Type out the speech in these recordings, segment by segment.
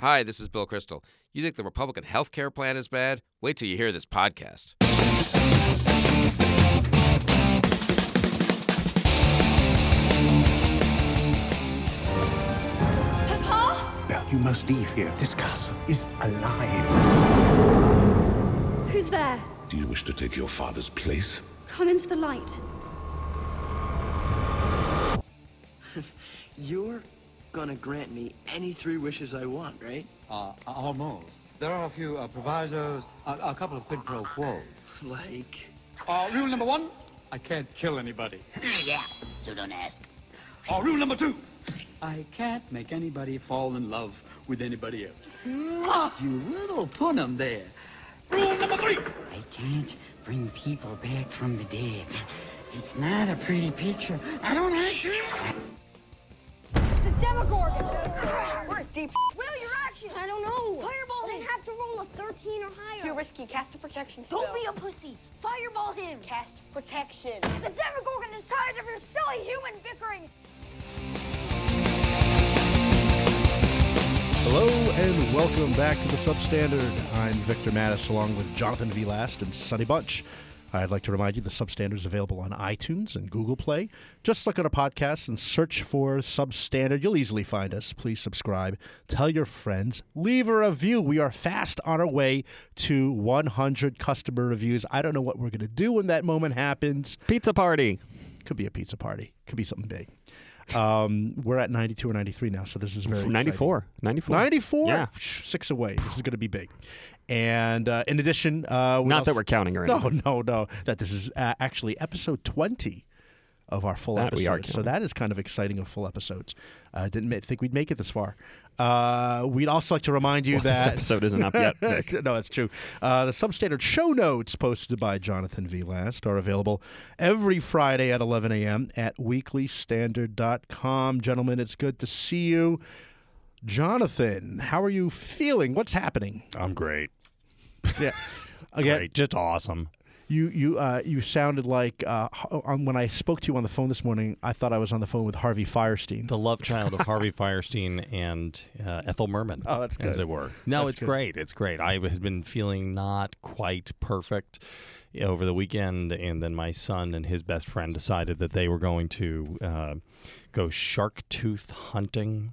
Hi, this is Bill Kristol. You think the Republican health care plan is bad? Wait till you hear this podcast. Papa? Belle, you must leave here. This castle is alive. Who's there? Do you wish to take your father's place? Come into the light. You're gonna grant me any three wishes I want, right? Uh, almost. There are a few uh, provisos, a, a couple of quid pro quos. Like, Uh, rule number one, I can't kill anybody. yeah, so don't ask. Uh, rule number two, I can't make anybody fall in love with anybody else. You little punim there. Rule number three, I can't bring people back from the dead. It's not a pretty picture. I don't like it. The Demogorgon! We're deep. Will, your action! I don't know. Fireball Then him! have to roll a 13 or higher. Too risky. Cast a protection spell. Don't be a pussy! Fireball him! Cast protection. The Demogorgon is tired of your silly human bickering! Hello and welcome back to the Substandard. I'm Victor Matus along with Jonathan V. Last and Sonny Bunch. I'd like to remind you the Substandard is available on iTunes and Google Play. Just look at our podcast and search for Substandard. You'll easily find us. Please subscribe. Tell your friends. Leave a review. We are fast on our way to 100 customer reviews. I don't know what we're going to do when that moment happens. Pizza party. Could be a pizza party. Could be something big. Um, we're at 92 or 93 now, so this is very exciting. 94. 94. 94? Yeah. Six away. This is going to be big. And uh, in addition, uh, Not also- that we're counting or anything. No, no, no. That this is uh, actually episode 20 of our full That we are. So that is kind of exciting of full episodes. I didn't ma- think we'd make it this far. Uh, we'd also like to remind you Well, this that episode isn't up yet, Vic. no, that's true. Uh, the substandard show notes posted by Jonathan V. Last are available every Friday at 11 a.m. at weeklystandard.com. Gentlemen, it's good to see you. Jonathan, how are you feeling? What's happening? I'm great. Yeah. Again, Great. Just awesome. You you uh, you sounded like uh, when I spoke to you on the phone this morning. I thought I was on the phone with Harvey Fierstein. The love child of Harvey Fierstein and uh, Ethel Merman. Oh, that's good. As it were. No, That's it's good. great. It's great. I had been feeling not quite perfect over the weekend, and then my son and his best friend decided that they were going to uh, go shark tooth hunting,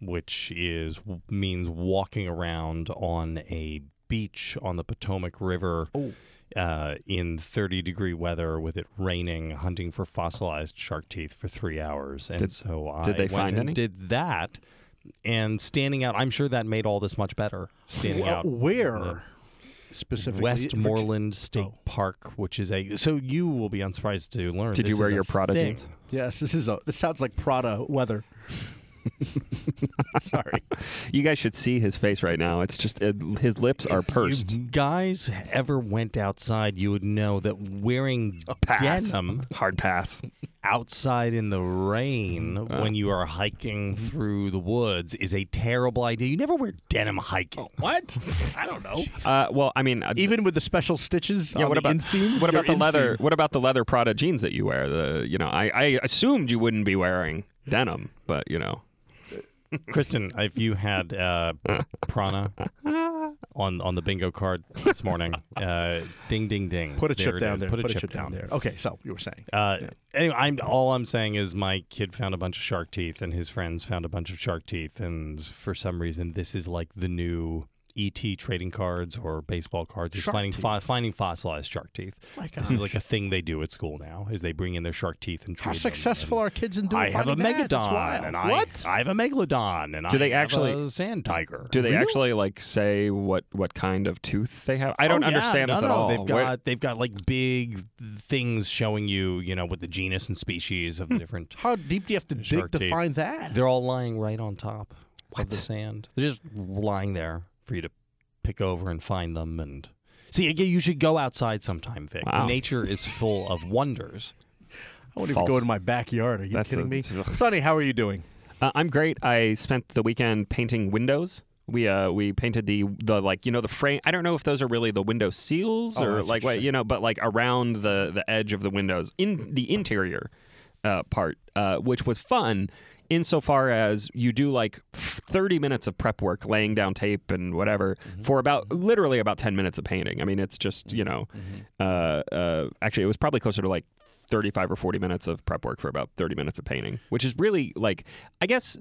which is means walking around on a beach on the Potomac River. Oh. Uh, in 30 degree weather with it raining, hunting for fossilized shark teeth for three hours. And Did- so I did they went find and any? did that. And standing out, I'm sure that made all this much better. Standing Wh- out. Where specifically? Westmoreland State Oh. Park, which is a. So you will be unsurprised to learn. Did you wear is your Prada thing. jeans? Yes, this is a. This sounds like Prada weather. Sorry. You guys should see his face right now. It's just it, his lips are pursed. If you guys ever went outside, you would know that wearing Pass. denim Hard pass. outside in the rain Uh. when you are hiking through the woods is a terrible idea. You never wear denim hiking. What? I don't know. Uh, well, I mean, uh, Even with the special stitches yeah. on What the about inseam. what about your the leather? What about the leather Prada jeans that you wear? The you know, I, I assumed you wouldn't be wearing denim, but you know, Kristen, if you had uh, Prada on on the bingo card this morning, uh, ding ding ding. Put a chip down there. Put a chip, down there. Okay, so you were saying. Uh, Anyway, I'm all I'm saying is my kid found a bunch of shark teeth, and his friends found a bunch of shark teeth, and for some reason, this is like the new ET trading cards or baseball cards. Is Shark finding fo- finding fossilized shark teeth. This is like a thing they do at school now. Is they bring in their shark teeth and How trade them, successful and are kids in doing I have a finding that? That's megalodon, and I what? I have a megalodon, and Do I they have actually- a sand tiger. do they Really? actually like say what what kind of tooth they have? I don't Oh, yeah. understand no, this no. at all. They've Where- got they've got like big things showing you, you know, what the genus and species of the hmm. different. How deep do you have to dig Shark to teeth. find that? They're all lying right on top of the sand. They're just lying there for you to pick over and find them. And see, again, you should go outside sometime, Vic. Wow. Nature is full of wonders. I won't even go to my backyard. Are you That's kidding a- me? it's- Sonny, how are you doing? Uh, I'm great. I spent the weekend painting windows. We uh we painted the the like you know the frame. I don't know if those are really the window seals Oh, or like what you know, but like around the the edge of the windows in the interior uh, part, uh, which was fun. Insofar as you do like 30 minutes of prep work, laying down tape and whatever, for about literally about 10 minutes of painting. I mean, it's just you know, uh, uh, actually, it was probably closer to like 35 or 40 minutes of prep work for about 30 minutes of painting, which is really like, I guess,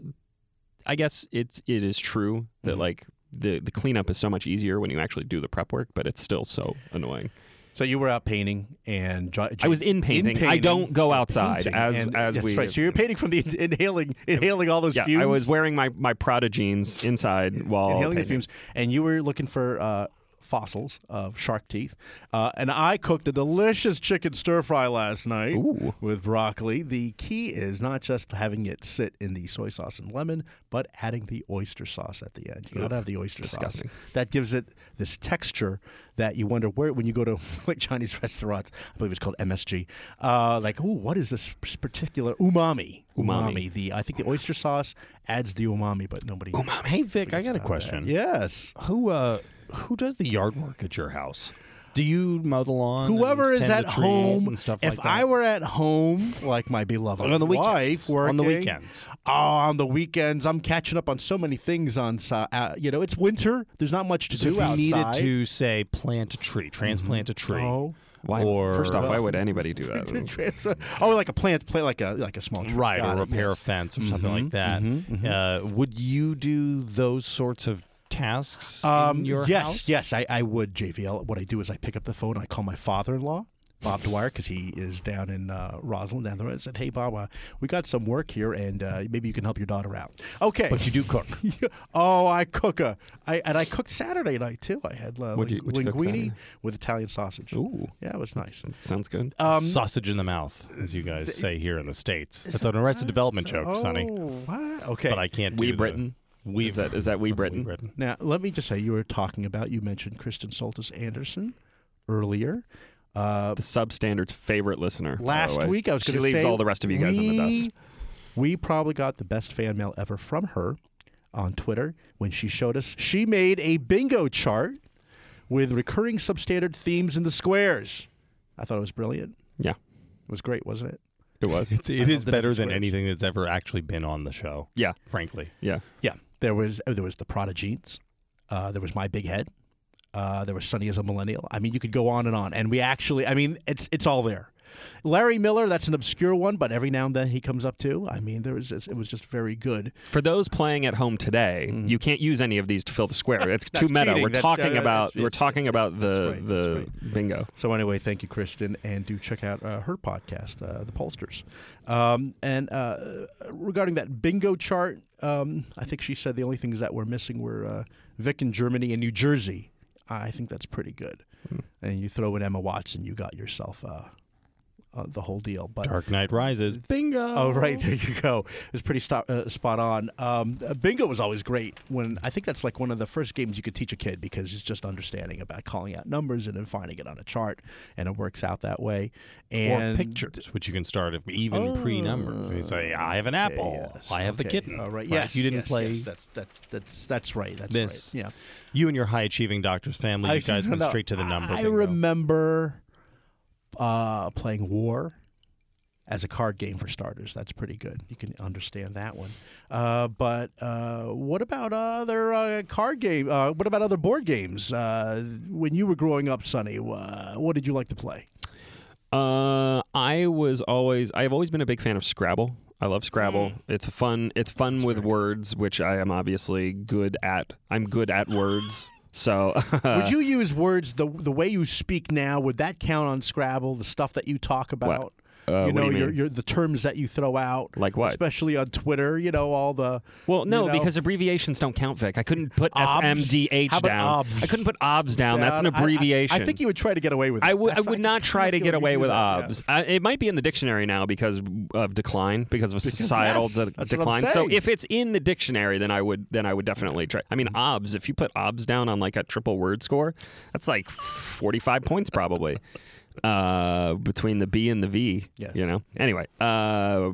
I guess it's it is true that like the the cleanup is so much easier when you actually do the prep work, but it's still so annoying. So you were out painting, and jo- I was in painting. I don't go outside painting, as and- as that's we. right. So you're painting from the inhaling, inhaling all those yeah, fumes. I was wearing my my Prada jeans inside while inhaling the fumes, and you were looking for uh, fossils of shark teeth. Uh, and I cooked a delicious chicken stir fry last night Ooh. with broccoli. The key is not just having it sit in the soy sauce and lemon, but adding the oyster sauce at the end. You got to have the oyster disgusting. sauce. That gives it this texture that you wonder where when you go to like Chinese restaurants. I believe it's called MSG. Uh, like, ooh, what is this particular umami? Umami. The I think the oyster sauce adds the umami, but nobody. Hey Vic, I got a about that. question. Yes. Who uh who does the yard work at your house? Do you mow the lawn? Whoever is at home, and stuff if like that? I were at home, like my beloved on the weekends, wife, on the weekends. Oh, on the weekends, I'm catching up on so many things. On uh, you know, it's winter. There's not much to So do if you needed to say plant a tree, transplant a tree, Oh. Why? or first off, why would anybody do that? Oh, like a plant, plant like a like a small tree. right Got or it, repair yes. a fence or something like Mhm, that? mhm, mhm. Uh, would you do those sorts of tasks Um, in your yes, house? yes, I, I would, JVL. What I do is I pick up the phone and I call my father-in-law, Bob Dwyer, because he is down in uh, Roslyn, down the road. I said, "Hey, Bob, uh, we got some work here, and uh, maybe you can help your daughter out." Okay, But you do cook. oh, I cook a, I and I cooked Saturday night too. I had uh, you- what'd you cook linguine with Italian sausage. Ooh, Yeah, it was nice. sounds good. Um, Sausage in the mouth, as you guys say here in the states. That's an Arrested Development joke, oh, Sonny. what? Okay, But I can't. We do the- Britain. We Is that is that we Britain? Britain. Now, let me just say, you were talking about, you mentioned Kristen Soltis Anderson earlier. Uh, The substandard's favorite listener. by the last way. week, I was she going to say. leaves all the rest of you guys in the dust. we- We probably got the best fan mail ever from her on Twitter when she showed us. She made a bingo chart with recurring substandard themes in the squares. I thought it was brilliant. Yeah, It was great, wasn't it? it was. It's, I it love is better than squares. anything that's ever actually been on the show. Yeah, Frankly, yeah. Yeah, there was uh, there was the Prada jeans. Uh, there was my big head. Uh, there was Sonny as a millennial. I mean, you could go on and on. And we actually, I mean, it's it's all there. Larry Miller, that's an obscure one, but every now and then he comes up too. I mean, there was just, it was just very good. For those playing at home today, you can't use any of these to fill the square. It's too Mm-hmm. Meta. cheating. We're That's- talking uh, about we're talking about the right, the that's bingo. So anyway, thank you, Kristen, and do check out uh, her podcast, uh, The Pollsters. Um, and uh, regarding that bingo chart, um, I think she said the only things that were missing were uh, Vic in Germany and New Jersey. I think that's pretty good. And you throw in Emma Watson, you got yourself uh, uh, the whole deal. But Dark Knight Rises. Bingo. Oh, right there you go. It was pretty stop, uh, spot on. Um, uh, bingo was always great. When I think that's like one of the first games you could teach a kid because it's just understanding about calling out numbers and then finding it on a chart, and it works out that way. And or pictures, which you can start even pre-numbered. You say, "I have an apple. yes, I have the kitten." All right. Right? Yes. You didn't yes, play yes, that's that's that's that's right. That's this. right. Yeah. You and your high-achieving doctor's family. You guys went no, straight to the number. I bingo. remember uh, playing War as a card game for starters. That's pretty good. You can understand that one. Uh, but uh, what about other uh, card game? Uh, what about other board games? Uh, when you were growing up, Sonny, uh, what did you like to play? Uh, I was always I've always been a big fan of Scrabble. I love Scrabble. It's fun. It's fun with words, which I am obviously good at. I'm good at words. So would you use words the the way you speak now? Would that count on Scrabble? The stuff that you talk about. Uh, you know, you your, your the terms that you throw out, Like what? especially on Twitter. You know, all the Well, no, you know? because abbreviations don't count, Vic. I couldn't put Obs? SMDH down. obs? I couldn't put OBS down. That's an I- I- abbreviation. I, think you would try to get away with. it. I would. I That's why would not try to get away with yeah. OBS. Uh, it might be in the dictionary now because of decline, because of Because- societal yes, de- that's what I'm decline. So if it's in the dictionary, then I would. Then I would definitely try. I mean. OBS. If you put OBS down on like a triple word score, that's like forty-five points probably. Uh, between the B and the V, Yes. you know. Anyway, uh,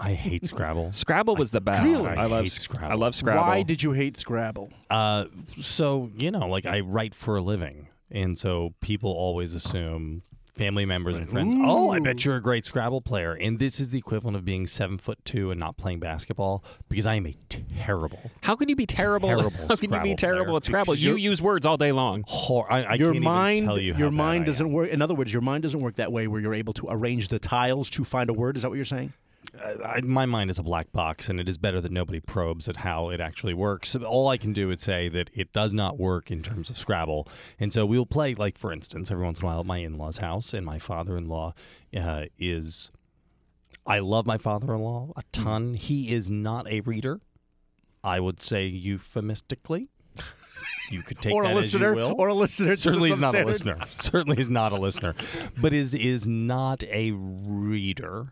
I hate Scrabble. Scrabble was the best. Really? I, I love hate Scrabble. I love Scrabble. Why did you hate Scrabble? Uh, so you know, like I write for a living, and so people always assume family members and friends. Oh, I bet you're a great Scrabble player. And this is the equivalent of being seven foot two and not playing basketball because I am a terrible. How can you be terrible? Terrible How can you be terrible player. at Scrabble? You use words all day long. Hor- I, I your can't mind, even tell you how your mind doesn't work. In other words, your mind doesn't work that way, where you're able to arrange the tiles to find a word. Is that what you're saying? I, my mind is a black box, and it is better that nobody probes at how it actually works. All I can do is say that it does not work in terms of Scrabble, and so we'll play. Like for instance, every once in a while at my in-laws' house, and my father-in-law uh, is. I love my father-in-law a ton. He is not a reader. I would say euphemistically. You could take Or a that as you will. or a listener Certainly is not a listener. Certainly is not a listener, but is is not a reader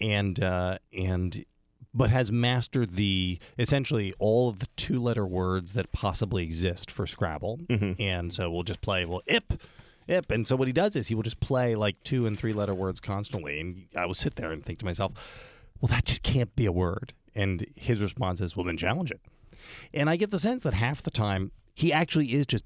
and uh, and but has mastered the essentially all of the two letter words that possibly exist for Scrabble. And so we'll just play well ip ip and so what he does is he will just play like two and three letter words constantly and I will sit there and think to myself, well that just can't be a word. And his response is, well then challenge it. And I get the sense that half the time he actually is just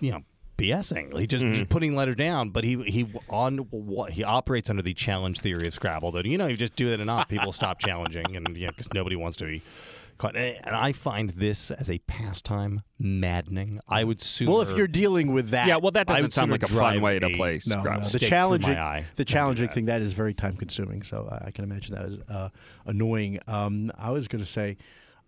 you know BSing. He just, just putting letters down, but he he on what he operates under the challenge theory of Scrabble. That you know, you just do it enough, people stop challenging, and yeah, because nobody wants to be caught. And I find this as a pastime maddening. I would sooner. Well, if you're dealing with that, Yeah, well, that doesn't sound like a fun way to play No, Scrabble. no, the challenging, eye. the challenging thing that is very time consuming. So I I can imagine that is uh, annoying. Um, I was going to say,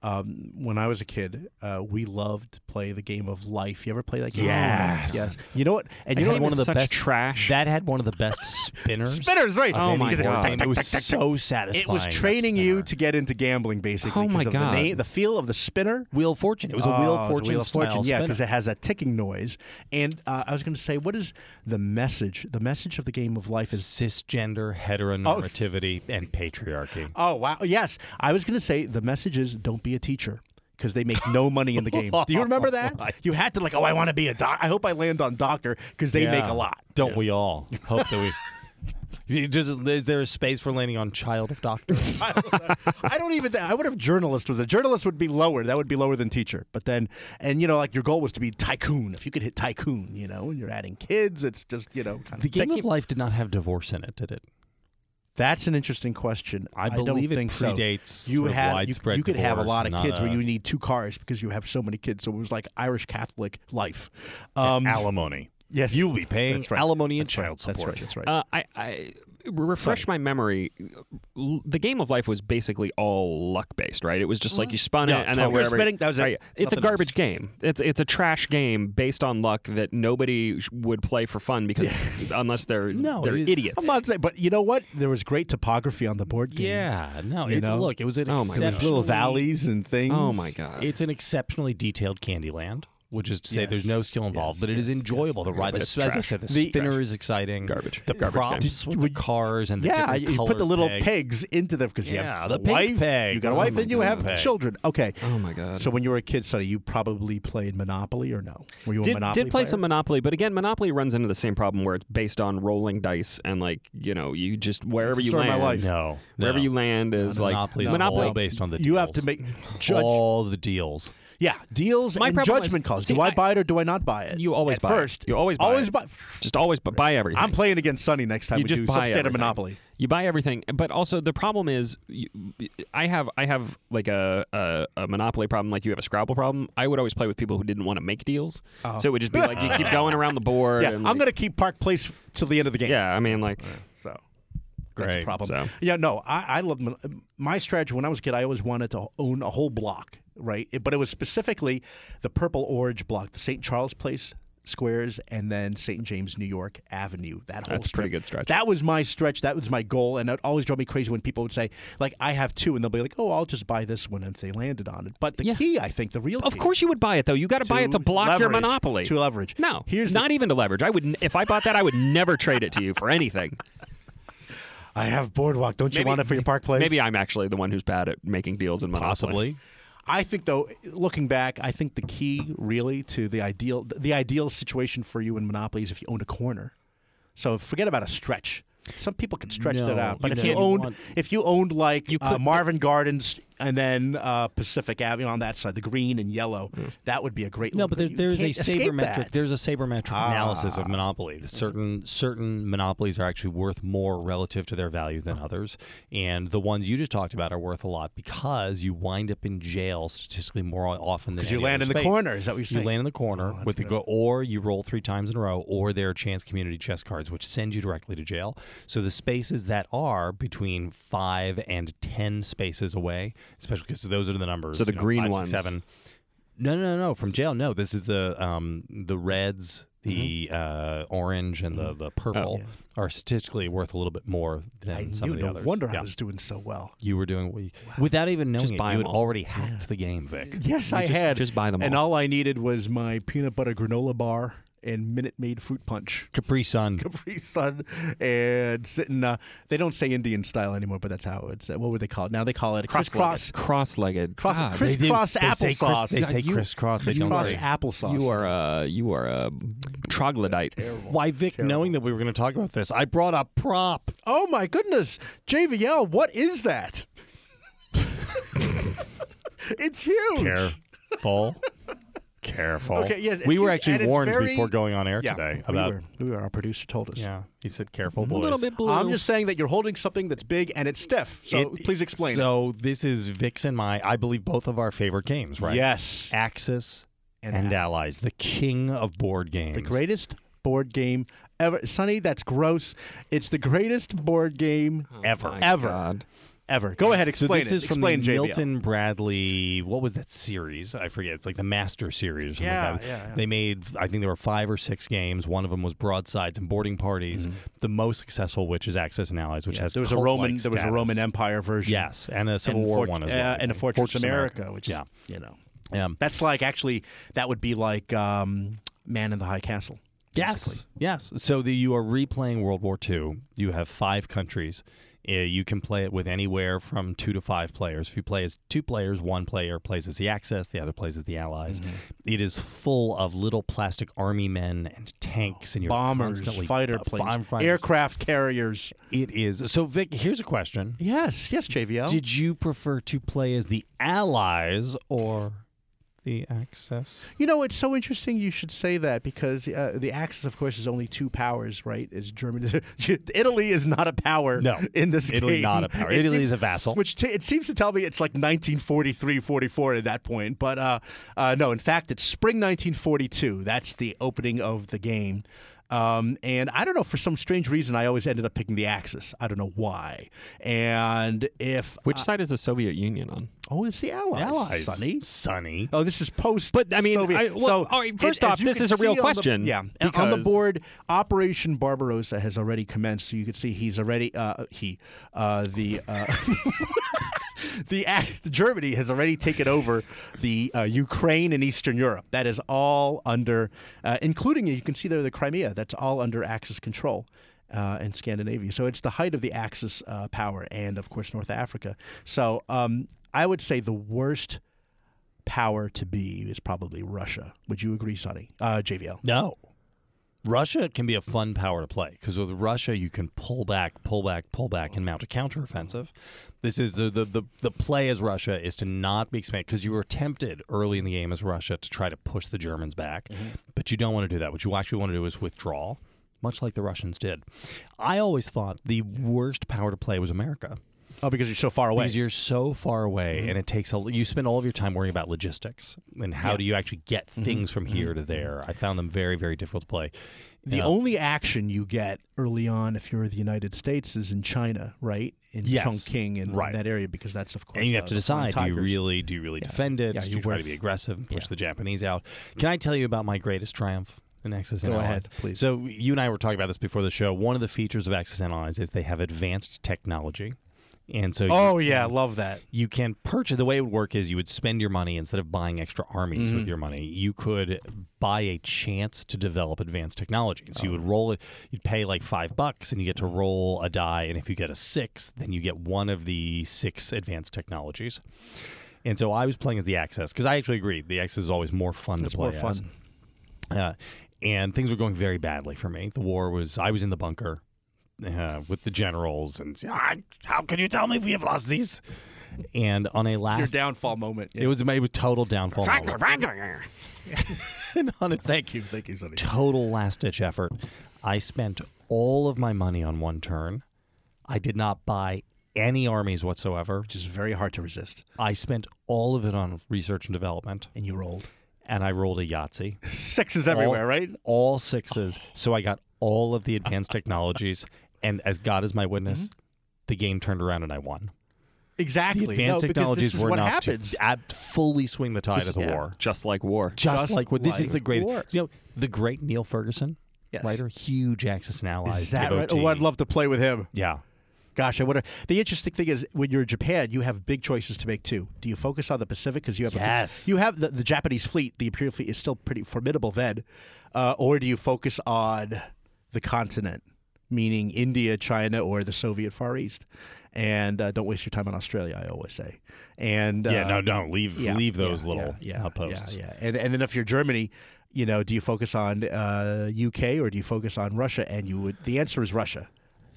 um, when I was a kid, uh, we loved to play the game of life. You ever play that game? Yes. yes. You know what? And you know what? one of the best trash. That had one of the best spinners. Spinners, right? Oh my Because it- God. tack, And tack, it was so satisfying. It was training you to get into gambling, basically. Oh my God. The, name, the feel of the spinner. Wheel of Fortune. It was a Wheel Oh, of Fortune Wheel of Fortune, yeah, because it has a ticking noise. And uh, I was going to say, what is the message? The message of the game of life is cisgender heteronormativity and patriarchy. Oh wow! Yes, I was going to say the message is don't be a teacher because they make no money in the game. Do you remember that? You had to like, oh, I want to be a doc. I hope I land on doctor because they make a lot. Don't we all? Hope that we. Just, is there a space for landing on child of doctor? I don't even. Th- I would have journalist was a journalist would be lower. That would be lower than teacher. But then, and you know, like your goal was to be tycoon. If you could hit tycoon, you know, and you're adding kids, it's just you know. Kind the of, game of life did not have divorce in it, did it? That's an interesting question. I don't believe it think so. You sort had you, you could have a lot of not kids where you need two cars because you have so many kids. So it was like Irish Catholic life. Um, alimony. Yes, You will be paying right. alimony and That's right. child That's support. right. That's right. Uh, I, I refresh my memory. The game of life was basically all luck based, right? It was just like you spun Yeah, it and totally. then wherever. Spinning, that was it. right. It's a Nothing garbage game. It's it's a trash game based on luck that nobody would play for fun because unless they're No, they're idiots. I'm not saying, but you know what? There was great topography on the board game. Yeah, no, You it's know? look. It was an Oh my There was little valleys and oh things. oh my god! It's an exceptionally detailed Candyland, which is to say there's no skill involved, Yes, but it is enjoyable. The ride, but the, it's as I said, the, The- spinner is exciting. Garbage. The Garbage props game. with the cars and the Yeah, different you put the little pegs, pegs into them because yeah, you have the a pig wife. peg. You got a Oh wife my and you God. have Peg. children. Okay. oh my god! So when you were a kid, Sonny, you probably played Monopoly or no? Were you a did, Monopoly did play player? some Monopoly, but again, Monopoly runs into the same problem where it's based on rolling dice and like you know you just wherever you story of land, my life. No, wherever no. you land is like Monopoly Monopoly. all based on the. You have to make judge. all the deals. Yeah, deals My and problem judgment calls. see, do I, I- buy it or do I not buy it? You always At buy it. first. You always buy always it. buy. Just always bu- buy everything. I'm playing against Sonny next time you we just do buy substandard everything. Monopoly. You buy everything, but also the problem is, you, I have I have like a, a a Monopoly problem, like you have a Scrabble problem. I would always play with people who didn't want to make deals, oh. so it would just be like you keep going around the board. Yeah, and I'm like- to keep Park Place f- till the end of the game. Yeah, I mean, like So that's a Great. problem. So- Yeah, no, I, I love mon- my strategy. When I was a kid, I always wanted to own a whole block, right? It- but it was specifically the Purple Orange block, the St. Charles Place squares, and then St. James, New York Avenue. That whole That's a pretty good stretch. That was my stretch. That was my goal, and it always drove me crazy when people would say, like, I have two, and they'll be like, oh, I'll just buy this one if they landed on it. But the Yeah. key, I think, the real of key course you would buy it though. You got to buy it to block your. Monopoly. To leverage. No, Here's the- not even to leverage. I would if I bought that, I would never trade it to you for anything. I have Boardwalk. Don't you want it for your Park Place? Maybe I'm actually the one who's bad at making deals in Monopoly. Possibly. I think though, looking back, I think the key really to the ideal the ideal situation for you in Monopoly is if you owned a corner. So forget about a stretch. Some people could stretch that out, but you if you owned want- if you owned like You uh, Marvin Gardens and then uh, Pacific Avenue on that side, the green and yellow. That would be a great. No, one, but there, there's a can't sabermetric. that. There's a sabermetric analysis Ah. of monopoly. The certain certain monopolies are actually worth more relative to their value than others, and the ones you just talked about are worth a lot because you wind up in jail statistically more often than 'Cause you land other in the corner, is that what you're saying? You land in the corner that's with the go, or you roll three times in a row, or there are chance community chest cards which send you directly to jail. So the spaces that are between five and ten spaces away, especially because those are the numbers. So the you know, green five, ones. six, seven. No, no, no, no. From jail, no. This is the um the reds, the uh, orange, and the the purple are statistically worth a little bit more than I some of the no others. wonder I was doing so well. You were doing we- without even knowing Just it. You had all. already hacked the game, Vic. Yes, You I just- had. just buy them And all. all I needed was my peanut butter granola bar and Minute Maid fruit punch. Capri Sun. Capri Sun and sitting. Uh, they don't say Indian style anymore, but that's how it's. Uh, what would they call it now? They call it a crisscross. cross-legged. Cross, God, crisscross They say criss- applesauce. They say you- crisscross. They you don't are- say applesauce. You are a you are a troglodyte. Why, Vic? Knowing that we were going to talk about this, I brought a prop. Oh my goodness, JVL, what is that? it's huge. Careful. Careful. Okay, yes, we were actually warned very- before going on air Yeah, today we about. were, we were. Our producer told us. Yeah, he said, "Careful, mm, A little bit blue. I'm just saying that you're holding something that's big and it's stiff. So It- please explain. it. So this is Vic's and my, I believe, both of our favorite games, right? Yes, Axis And and, Allies, the king of board games. the greatest board game ever. Sonny, that's gross. It's the greatest board game ever. Oh my ever. God. Ever. Go ahead, explain So this it. is from explain the JVL. Milton Bradley. What was that series? I forget. It's like the Master Series. Or Yeah, like that. yeah, yeah. They made. I think there were five or six games. One of them was broadsides and boarding parties. The most successful, which is Axis and Allies, which Mm-hmm. Yeah, has there was a Roman. There was a. Roman Empire version. Yes, and a Civil and War Fort- one as uh, well. and a Fortress, America, which yeah. is you know Um, that's like actually that would be like um, Man in the High Castle. Yes. basically. Yes. So the, you are replaying World War II. You have five countries. Uh, you can play it with anywhere from two to five players. If you play as two players, one player plays as the Axis, the other plays as the Allies. Mm-hmm. It is full of little plastic army men and tanks, and you're Bombers, fighter uh, planes, fighters. aircraft carriers. It is. So, Vic, here's a question: Yes, yes, JVL. Did you prefer to play as the Allies or the Axis? You know, it's so interesting you should say that because uh, the Axis, of course, is only two powers, right? Is Germany? Italy is not a power No. in this Italy game. not a power. It Italy seems- is a vassal. Which t- it seems to tell me it's like 1943, 44 at that point. But uh, uh, no, in fact, it's spring 1942. That's the opening of the game. Um, and I don't know, for some strange reason, I always ended up picking the Axis. I don't know why. And if. Which uh, side is the Soviet Union on? oh, it's the Allies. Allies. Sonny. Sunny. Oh, this is post. But, I mean, Soviet. I- well, so, all right, first it- off, this is a real see on the- question, yeah, and on the board, Operation Barbarossa has already commenced. So you can see he's already uh, he uh, the. Uh, The, act- Germany has already taken over the uh, Ukraine and Eastern Europe. That is all under, uh, including you can see there the Crimea. That's all under Axis control uh, in Scandinavia. So it's the height of the Axis uh, power, and of course North Africa. So um, I would say the worst power to be is probably Russia. Would you agree, Sonny? Uh, JVL. No. Russia can be a fun power to play because with Russia you can pull back, pull back, pull back, and mount a counteroffensive. This is the the, the, the play as Russia is to not be expanded because you were tempted early in the game as Russia to try to push the Germans back, mm-hmm. but you don't want to do that. What you actually want to do is withdraw, much like the Russians did. I always thought the worst power to play was America. Oh, because you're so far away. Because you're so far away, mm-hmm. and it takes a. You spend all of your time worrying about logistics and how Yeah. do you actually get mm-hmm. things from mm-hmm. here to there. I found them very, very difficult to play. The only action you get early on, if you're the United States, is in China, right? In Yes. Chongqing and Right. that area, because that's of course. and you have to decide: do you really, do you really Yeah. defend it? Yeah, do you you try to be aggressive and push yeah. the Japanese out? Can I tell you about my greatest triumph in Axis and Go Allies? ahead, please. So you and I were talking about this before the show. One of the features of Axis and Allies is they have advanced technology, and so you Oh yeah, can- love that. you can purchase the way it would work is you would spend your money instead of buying extra armies Mm-hmm. with your money. You could buy a chance to develop advanced technology so you would roll it you'd pay like five bucks and you get to roll a die and if you get a six then you get one of the six advanced technologies. And so i was playing as the Axis because i actually agree the Axis is always more fun It's to play more as. Uh, and things were going very badly for me. The war was i was in the bunker uh, with the generals and "Ah, how can you tell me if we have lost these And on a last Your downfall moment. it was it was total downfall. moment. And on a Thank you, thank you, Sonny. total last ditch effort, I spent all of my money on one turn. I did not buy any armies whatsoever. Which is very hard to resist. I spent all of it on research and development, And you rolled and I rolled a Yahtzee. sixes everywhere, right? All sixes. So I got all of the advanced technologies, and as God is my witness, Mm-hmm. the game turned around and I won. Exactly. The advanced no, technologies this is were what enough happens. to ab- fully swing the tide This- of the yeah. war. Just like war. Just, Just like what this is the great. war. You know, the great Niall Ferguson, Yes. writer, huge Axis and Allies. Is that right? Oh, I'd love to play with him. Yeah. Gosh, I wonder. The interesting thing is, when you're in Japan, you have big choices to make too. Do you focus on the Pacific because you have Yes. a, you have the, the Japanese fleet, the Imperial fleet is still pretty formidable then, uh, or do you focus on the continent, meaning India, China, or the Soviet Far East? And uh, don't waste your time on Australia. I always say. And Yeah, no, um, don't leave yeah, leave those yeah, little yeah, outposts. Yeah, yeah. And and then if you're Germany, you know, do you focus on uh, UK or do you focus on Russia? And you would the answer is Russia.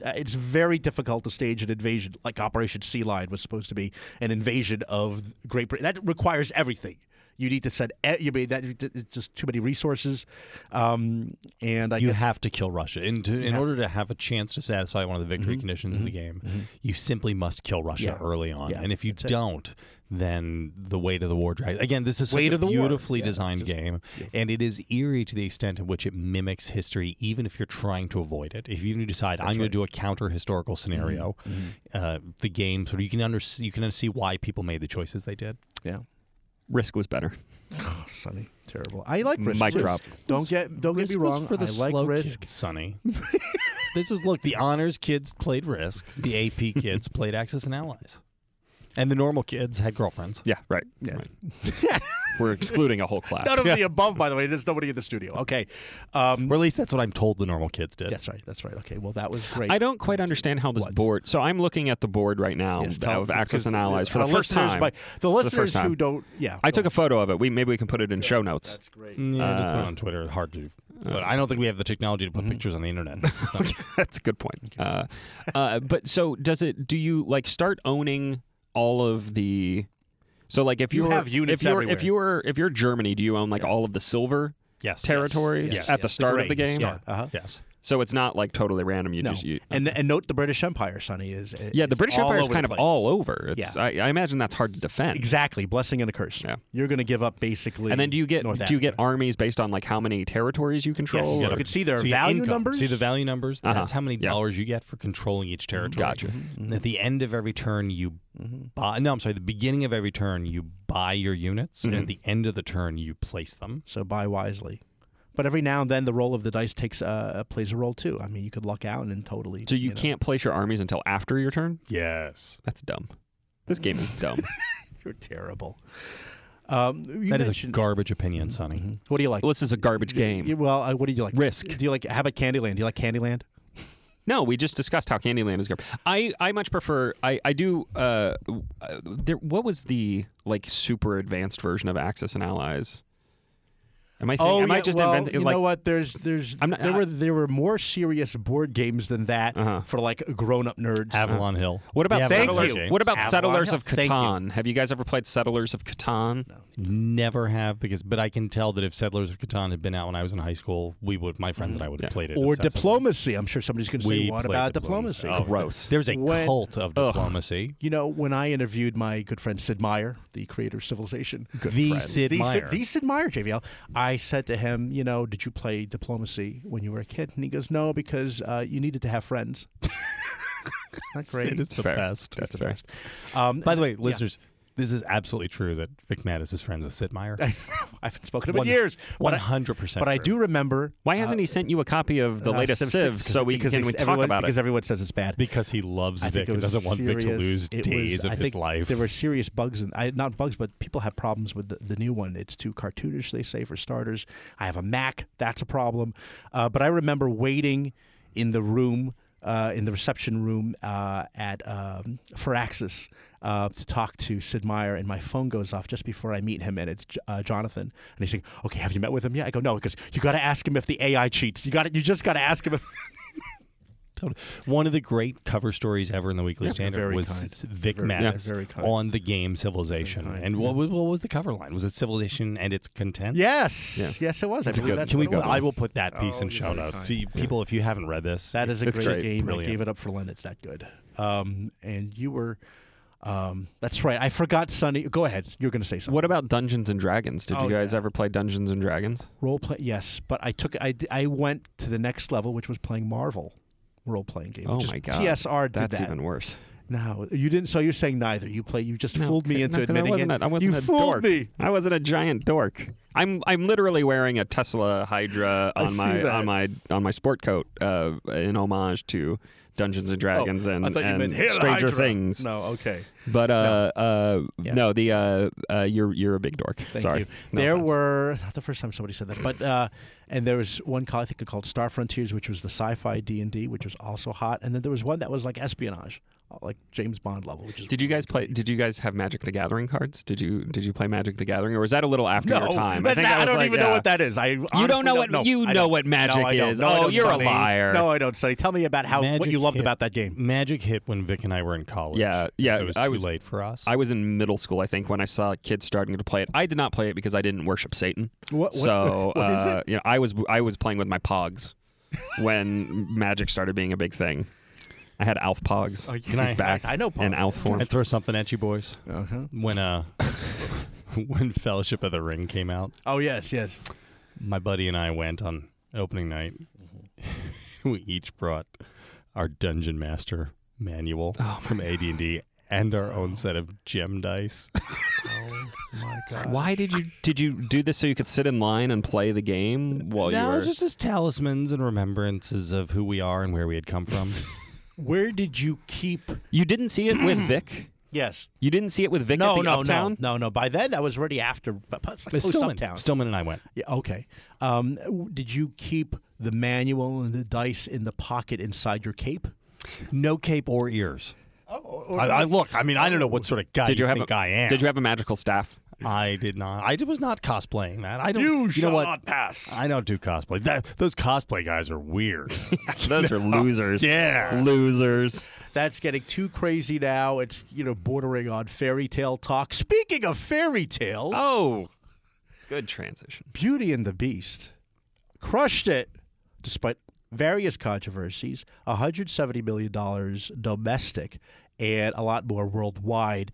Uh, it's very difficult to stage an invasion like Operation Sea Lion was supposed to be an invasion of Great Britain. That requires everything. You need to send. You mean that it's just too many resources, um, and I you guess have to kill Russia in, to, in order to have a chance to satisfy one of the victory Mhm, conditions of the game. You simply must kill Russia Yeah. early on, Yeah, and if you don't, then the weight of the war drags. Again, this is such Weight a beautifully Yeah, designed just game, and it is eerie to the extent in which it mimics history, even if you're trying to avoid it. If you decide I'm going to do a counter historical scenario, uh, the game sort of you can under you can see why people made the choices they did. yeah. Risk was better. Oh, Sonny, terrible. I like risk. Mic drop. Don't get don't get me Risk was wrong. for the I like slow risk. kids, Sonny. this is look. The honors kids played Risk. The AP kids played Axis and Allies, and the normal kids had girlfriends. Yeah, right. Yeah. right. We're excluding a whole class. None of the above, by the way. There's nobody in the studio. Okay. Um, Or at least that's what I'm told the normal kids did. that's right. That's right. Okay. Well, that was great. I don't quite understand how this What? board. So I'm looking at the board right now Yes, tell- of Axis because and Allies for the first time. might- the For listeners first time. who don't, yeah. I go took a photo of it. We maybe we can put it in show notes. That's great. Yeah, just put it Uh, on Twitter. Hard to, but I don't think we have the technology to put pictures on the internet. okay, That's a good point. Uh, uh, but so does it? Do you like start owning all of the? So like if You you're have units if you're everywhere. if you're if you're Germany, do you own like all of the silver yes, territories yes, at the yes. start of the game? Yeah. Uh-huh. Yes. So it's not like totally random. You No. just you, and and note the British Empire, Sonny is. yeah. The British Empire is kind of all over. It's Yeah. I, I imagine that's hard to defend. Exactly, blessing and a curse. Yeah. You're going to give up basically. And then do you get North do you get armies based on like how many territories you control? Yes, or- you can see their So your value income. numbers. See the value numbers. Uh-huh. That's how many Yeah. dollars you get for controlling each territory. Gotcha. And at the end of every turn, you buy. No, I'm sorry. The beginning of every turn, you buy your units, and Mhm. at the end of the turn, you place them. So buy wisely. But every now and then, the roll of the dice takes uh, plays a role too. I mean, you could luck out and totally. So you, know. can't place your armies until after your turn. Yes. That's dumb. This game is dumb. You're terrible. Um, you That is a garbage opinion, Sonny. Mhm. What do you like? well, this is a garbage game. Yeah, well, uh, what do you like? Risk. Do you like? How about Candyland? Do you like Candyland? No, we just discussed how Candyland is garbage. I, I much prefer. I I do. Uh, uh, there. What was the like super advanced version of Axis and Allies? Am I? Thinking, am I just Oh, well, inventing? you like, know what? There's, there's, I'm not- there I- were, there were more serious board games than that Uh-huh. for like grown-up nerds. Avalon Hill. What about Yeah, Thank settlers? you. What about Avalon Settlers Hill. of Thank. Catan? Have you guys ever played Settlers of Catan? Never have because, but I can tell that if Settlers of Catan had been out when I was in high school, we would, my friends and I would have Yeah. played it. or diplomacy. I'm sure somebody's going to say, We "What about diplomacy. diplomacy?" Oh, Gross. There's a When- cult of Ugh. diplomacy. You know, when I interviewed my good friend Sid Meier, the creator of Civilization, the friend. Sid the, Meier. The Sid Meier, JVL, I said to him, you know, did you play diplomacy when you were a kid? And he goes, no, because uh, you needed to have friends. Not great. Sid is the Fair. best. That's the fair. best. Um, By the way, listeners, this is absolutely true that Vic Matus is friends with Sid Meier. I haven't spoken to him in years. but I- hundred percent. But I do remember. Why hasn't he sent you a copy of the uh, latest Civ Civ so we because can we talk everyone, about because it? Because everyone says it's bad. because he loves I Vic think and doesn't want Vic to lose days was- of I his think life. There were serious bugs, and I not bugs, but people have problems with the, the new one. It's too cartoonish, they say, for starters. I have a Mac, that's a problem. Uh, but I remember waiting in the room, uh, in the reception room uh, at um, Firaxis. Uh, to talk to Sid Meier, and my phone goes off just before I meet him, and it's uh, Jonathan, and he's saying, "Okay, have you met with him yet?" I go, "No," because you got to ask him if the AI cheats. You got you just got to ask him. If, Totally. One of the great cover stories ever in the Weekly Yeah, Standard was kind. Vic Very- Matus yeah, very kind. on the game Civilization. kind, And what, was, what was the cover line? Was it Civilization and its content? Yes, yes, it was. I It's a believe good- that's Can we go? it was. I will put that piece Oh, in you're show notes. kind. See, People, if you haven't read this, That is a it's great, game. Brilliant. I gave it up for Len. It's that good. Um, and you were. Um, that's right. I forgot Sonny. Go ahead. You're going to say something. What about Dungeons and Dragons? Did Oh, you guys yeah. ever play Dungeons and Dragons? Role play, yes, but I took I, I went to the next level, which was playing Marvel role playing game. Oh which is- my god, TSR did That's that. even worse. No, you didn't. So you're saying neither. You play. You just No, fooled me into no, admitting I wasn't it. A, I wasn't you a fooled dork. me. I wasn't a giant dork. I'm I'm literally wearing a Tesla Hydra on my that. on my on my sport coat uh, in homage to Dungeons and Dragons oh, and, I thought you and meant Stranger. Things. No, okay. But uh, uh, Yes. no, the uh, uh, you're you're a big dork. Thank Sorry. No there offense. were not the first time somebody said that, but uh, and there was one called I think called Star Frontiers, which was the sci-fi D and D, which was also hot, and then there was one that was like espionage, uh, like James Bond level, which is Did you guys play? Did you guys have Magic the Gathering cards? Did you Did you play Magic the Gathering, or was that a little after no, your time? that's- think I, that was don't like, even know what that is. I You don't know what know. you I know what Magic No, is. No, oh, you're Sonny. a liar. No, I don't. Sonny, tell me about how what you loved hit- about that game. Magic hit when Vic and I were in college. Yeah, yeah, So it was I too was- late for us. I was in middle school, I think, when I saw kids starting to play it. I did not play it because I didn't worship Satan. What- what- so, what is uh, you know, I was I was playing with my Pogs when Magic started being a big thing. I had Alf Pogs. Oh, you- He's I- back I know in Pogs. Alf Can form. I throw something at you, boys? Uh-huh. When uh, when Fellowship of the Ring came out, Oh yes, yes. my buddy and I went on opening night. Mm-hmm. we each brought our Dungeon Master manual Oh, from AD&D and our own set of gem dice. Oh my god. Why did you did you do this so you could sit in line and play the game while you no, were? just as talismans and remembrances of who we are and where we had come from. Where did you keep? You didn't see it with Vic. Yes. You didn't see it with Vic No, at the no, Uptown. no, no, no. By then, that was already after. But post Stillman, Uptown. Stillman and I went. Yeah. Okay. Um, w- did you keep the manual and the dice in the pocket inside your cape? No cape or ears. Oh, I, I look. I mean, I don't know what sort of guy Did you have think a, I am. Did you have a magical staff? I did not. I was not cosplaying that. I don't. You, know shall what? not pass. I don't do cosplay. That, those cosplay guys are weird. Those are losers. yeah. Losers. That's getting too crazy now. It's you know bordering on fairy tale talk. Speaking of fairy tales, Oh, good transition. Beauty and the Beast crushed it despite various controversies. 170 million dollars domestic and a lot more worldwide.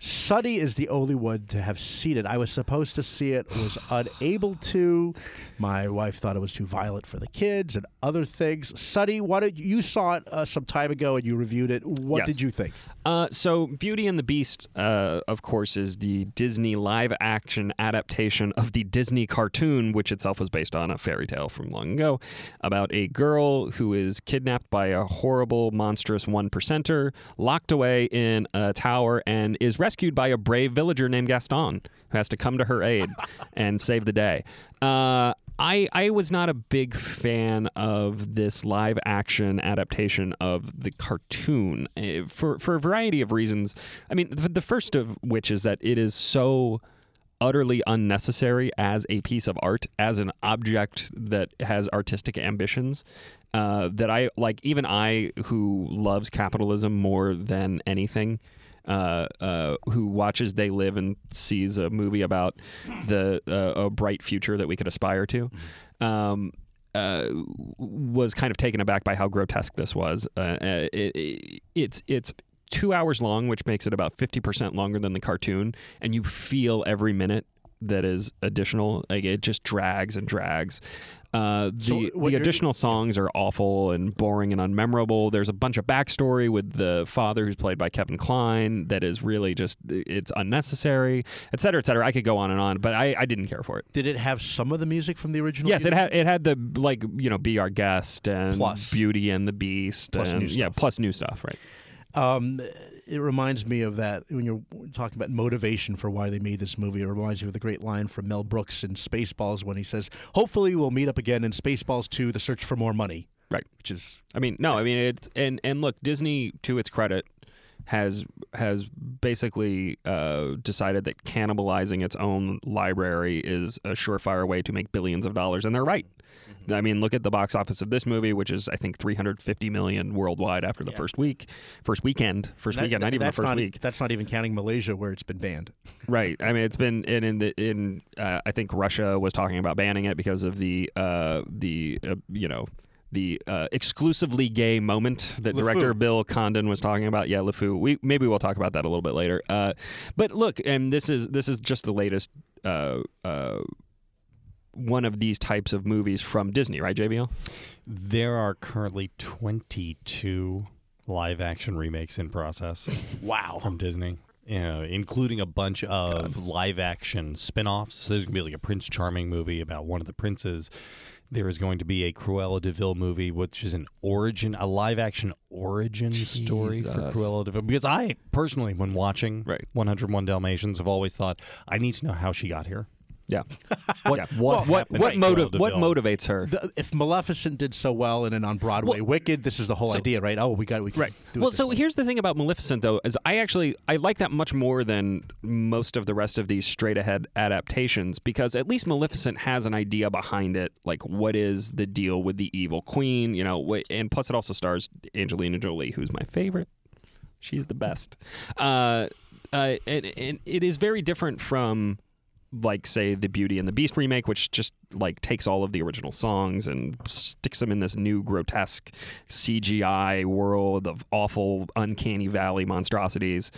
Sonny is the only one to have seen it. I was supposed to see it, was unable to. My wife thought it was too violent for the kids and other things. Sonny, what did you saw it uh, some time ago and you reviewed it? What Yes. did you think? Uh, so, Beauty and the Beast, uh, of course, is the Disney live action adaptation of the Disney cartoon, which itself was based on a fairy tale from long ago about a girl who is kidnapped by a horrible, monstrous one percenter, locked away in a tower, and is rescued by a brave villager named Gaston, who has to come to her aid and save the day. Uh, I, I was not a big fan of this live action adaptation of the cartoon eh, for, for a variety of reasons. I mean, the, the first of which is that it is so utterly unnecessary as a piece of art, as an object that has artistic ambitions. Uh, that I like, even I, who loves capitalism more than anything, uh, uh, who watches They Live and sees a movie about the uh, a bright future that we could aspire to. Um, uh, was kind of taken aback by how grotesque this was. Uh, uh, it, it, it's it's two hours long, which makes it about fifty percent longer than the cartoon, and you feel every minute that is additional. Like it just drags and drags. Uh, the So the additional songs are awful and boring and unmemorable. There's a bunch of backstory with the father who's played by Kevin Kline that is really just it's unnecessary, et cetera, et cetera. I could go on and on, but I, I didn't care for it. Did it have some of the music from the original? Yes, it had it had the like you know be our guest and Plus. Beauty and the Beast Plus and new yeah stuff. plus new stuff right. Um, it reminds me of that when you're talking about motivation for why they made this movie. It reminds me of the great line from Mel Brooks in Spaceballs when he says, "Hopefully, we'll meet up again in Spaceballs 2: The Search for More Money." Right. Which is I mean no I mean it's and and look Disney to its credit has has basically uh, decided that cannibalizing its own library is a surefire way to make billions of dollars, and they're right. I mean, look at the box office of this movie, which is I think 350 million worldwide after the first week, first weekend, first That- weekend, not even the first not, week. That's not even counting Malaysia, where it's been banned. Right. I mean, it's been in in the in. Uh, I think Russia was talking about banning it because of the uh, the uh, you know the uh, exclusively gay moment that director. Bill Condon was talking about. Yeah, LeFou. We maybe we'll talk about that a little bit later. Uh, but look, and this is this is just the latest. Uh, uh, one of these types of movies from Disney, right, JVL? There are currently 22 live action remakes in process. wow. From Disney. Yeah, including a bunch of live action spin offs. So there's going to be like a Prince Charming movie about one of the princes. There is going to be a Cruella de Vil movie, which is an origin, a live action origin story for Jesus. Cruella de Vil. Because I personally, when watching Right. 101 Dalmatians, have always thought I need to know how she got here. Yeah. What Yeah. what what what to motive what motivates her? The, if Maleficent did so well and then on Broadway, Wicked, this is the whole idea, right? Oh, we got we can Right. Do it Well, this so way. here's the thing about Maleficent, though, is I actually I like that much more than most of the rest of these straight ahead adaptations because at least Maleficent has an idea behind it, like what is the deal with the evil queen, you know, wh- and plus it also stars Angelina Jolie, who's my favorite. She's the best. Uh, uh, and, and it is very different from like say the Beauty and the Beast remake, which just like takes all of the original songs and sticks them in this new grotesque CGI world of awful, uncanny valley monstrosities.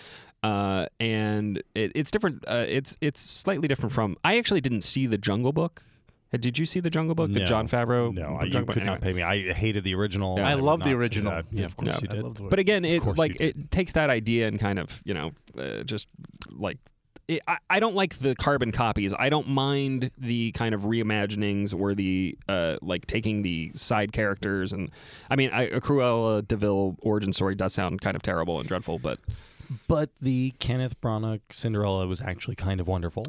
Uh, and it, it's different. Uh, it's it's slightly different from. I actually didn't see the Jungle Book. Uh, Did you see the Jungle Book? The Jon Favreau. No, Jungle you Book? could not Anyway. pay me. I hated the original. Yeah. I would love the original. that. Yeah, of course Yeah, you did. love the But again, it like it takes that idea and kind of you know uh, just like. It, I, I don't like the carbon copies. I don't mind the kind of reimaginings or the uh, like taking the side characters and I mean I, a Cruella de Vil origin story does sound kind of terrible and dreadful, but But the Kenneth Branagh Cinderella was actually kind of wonderful.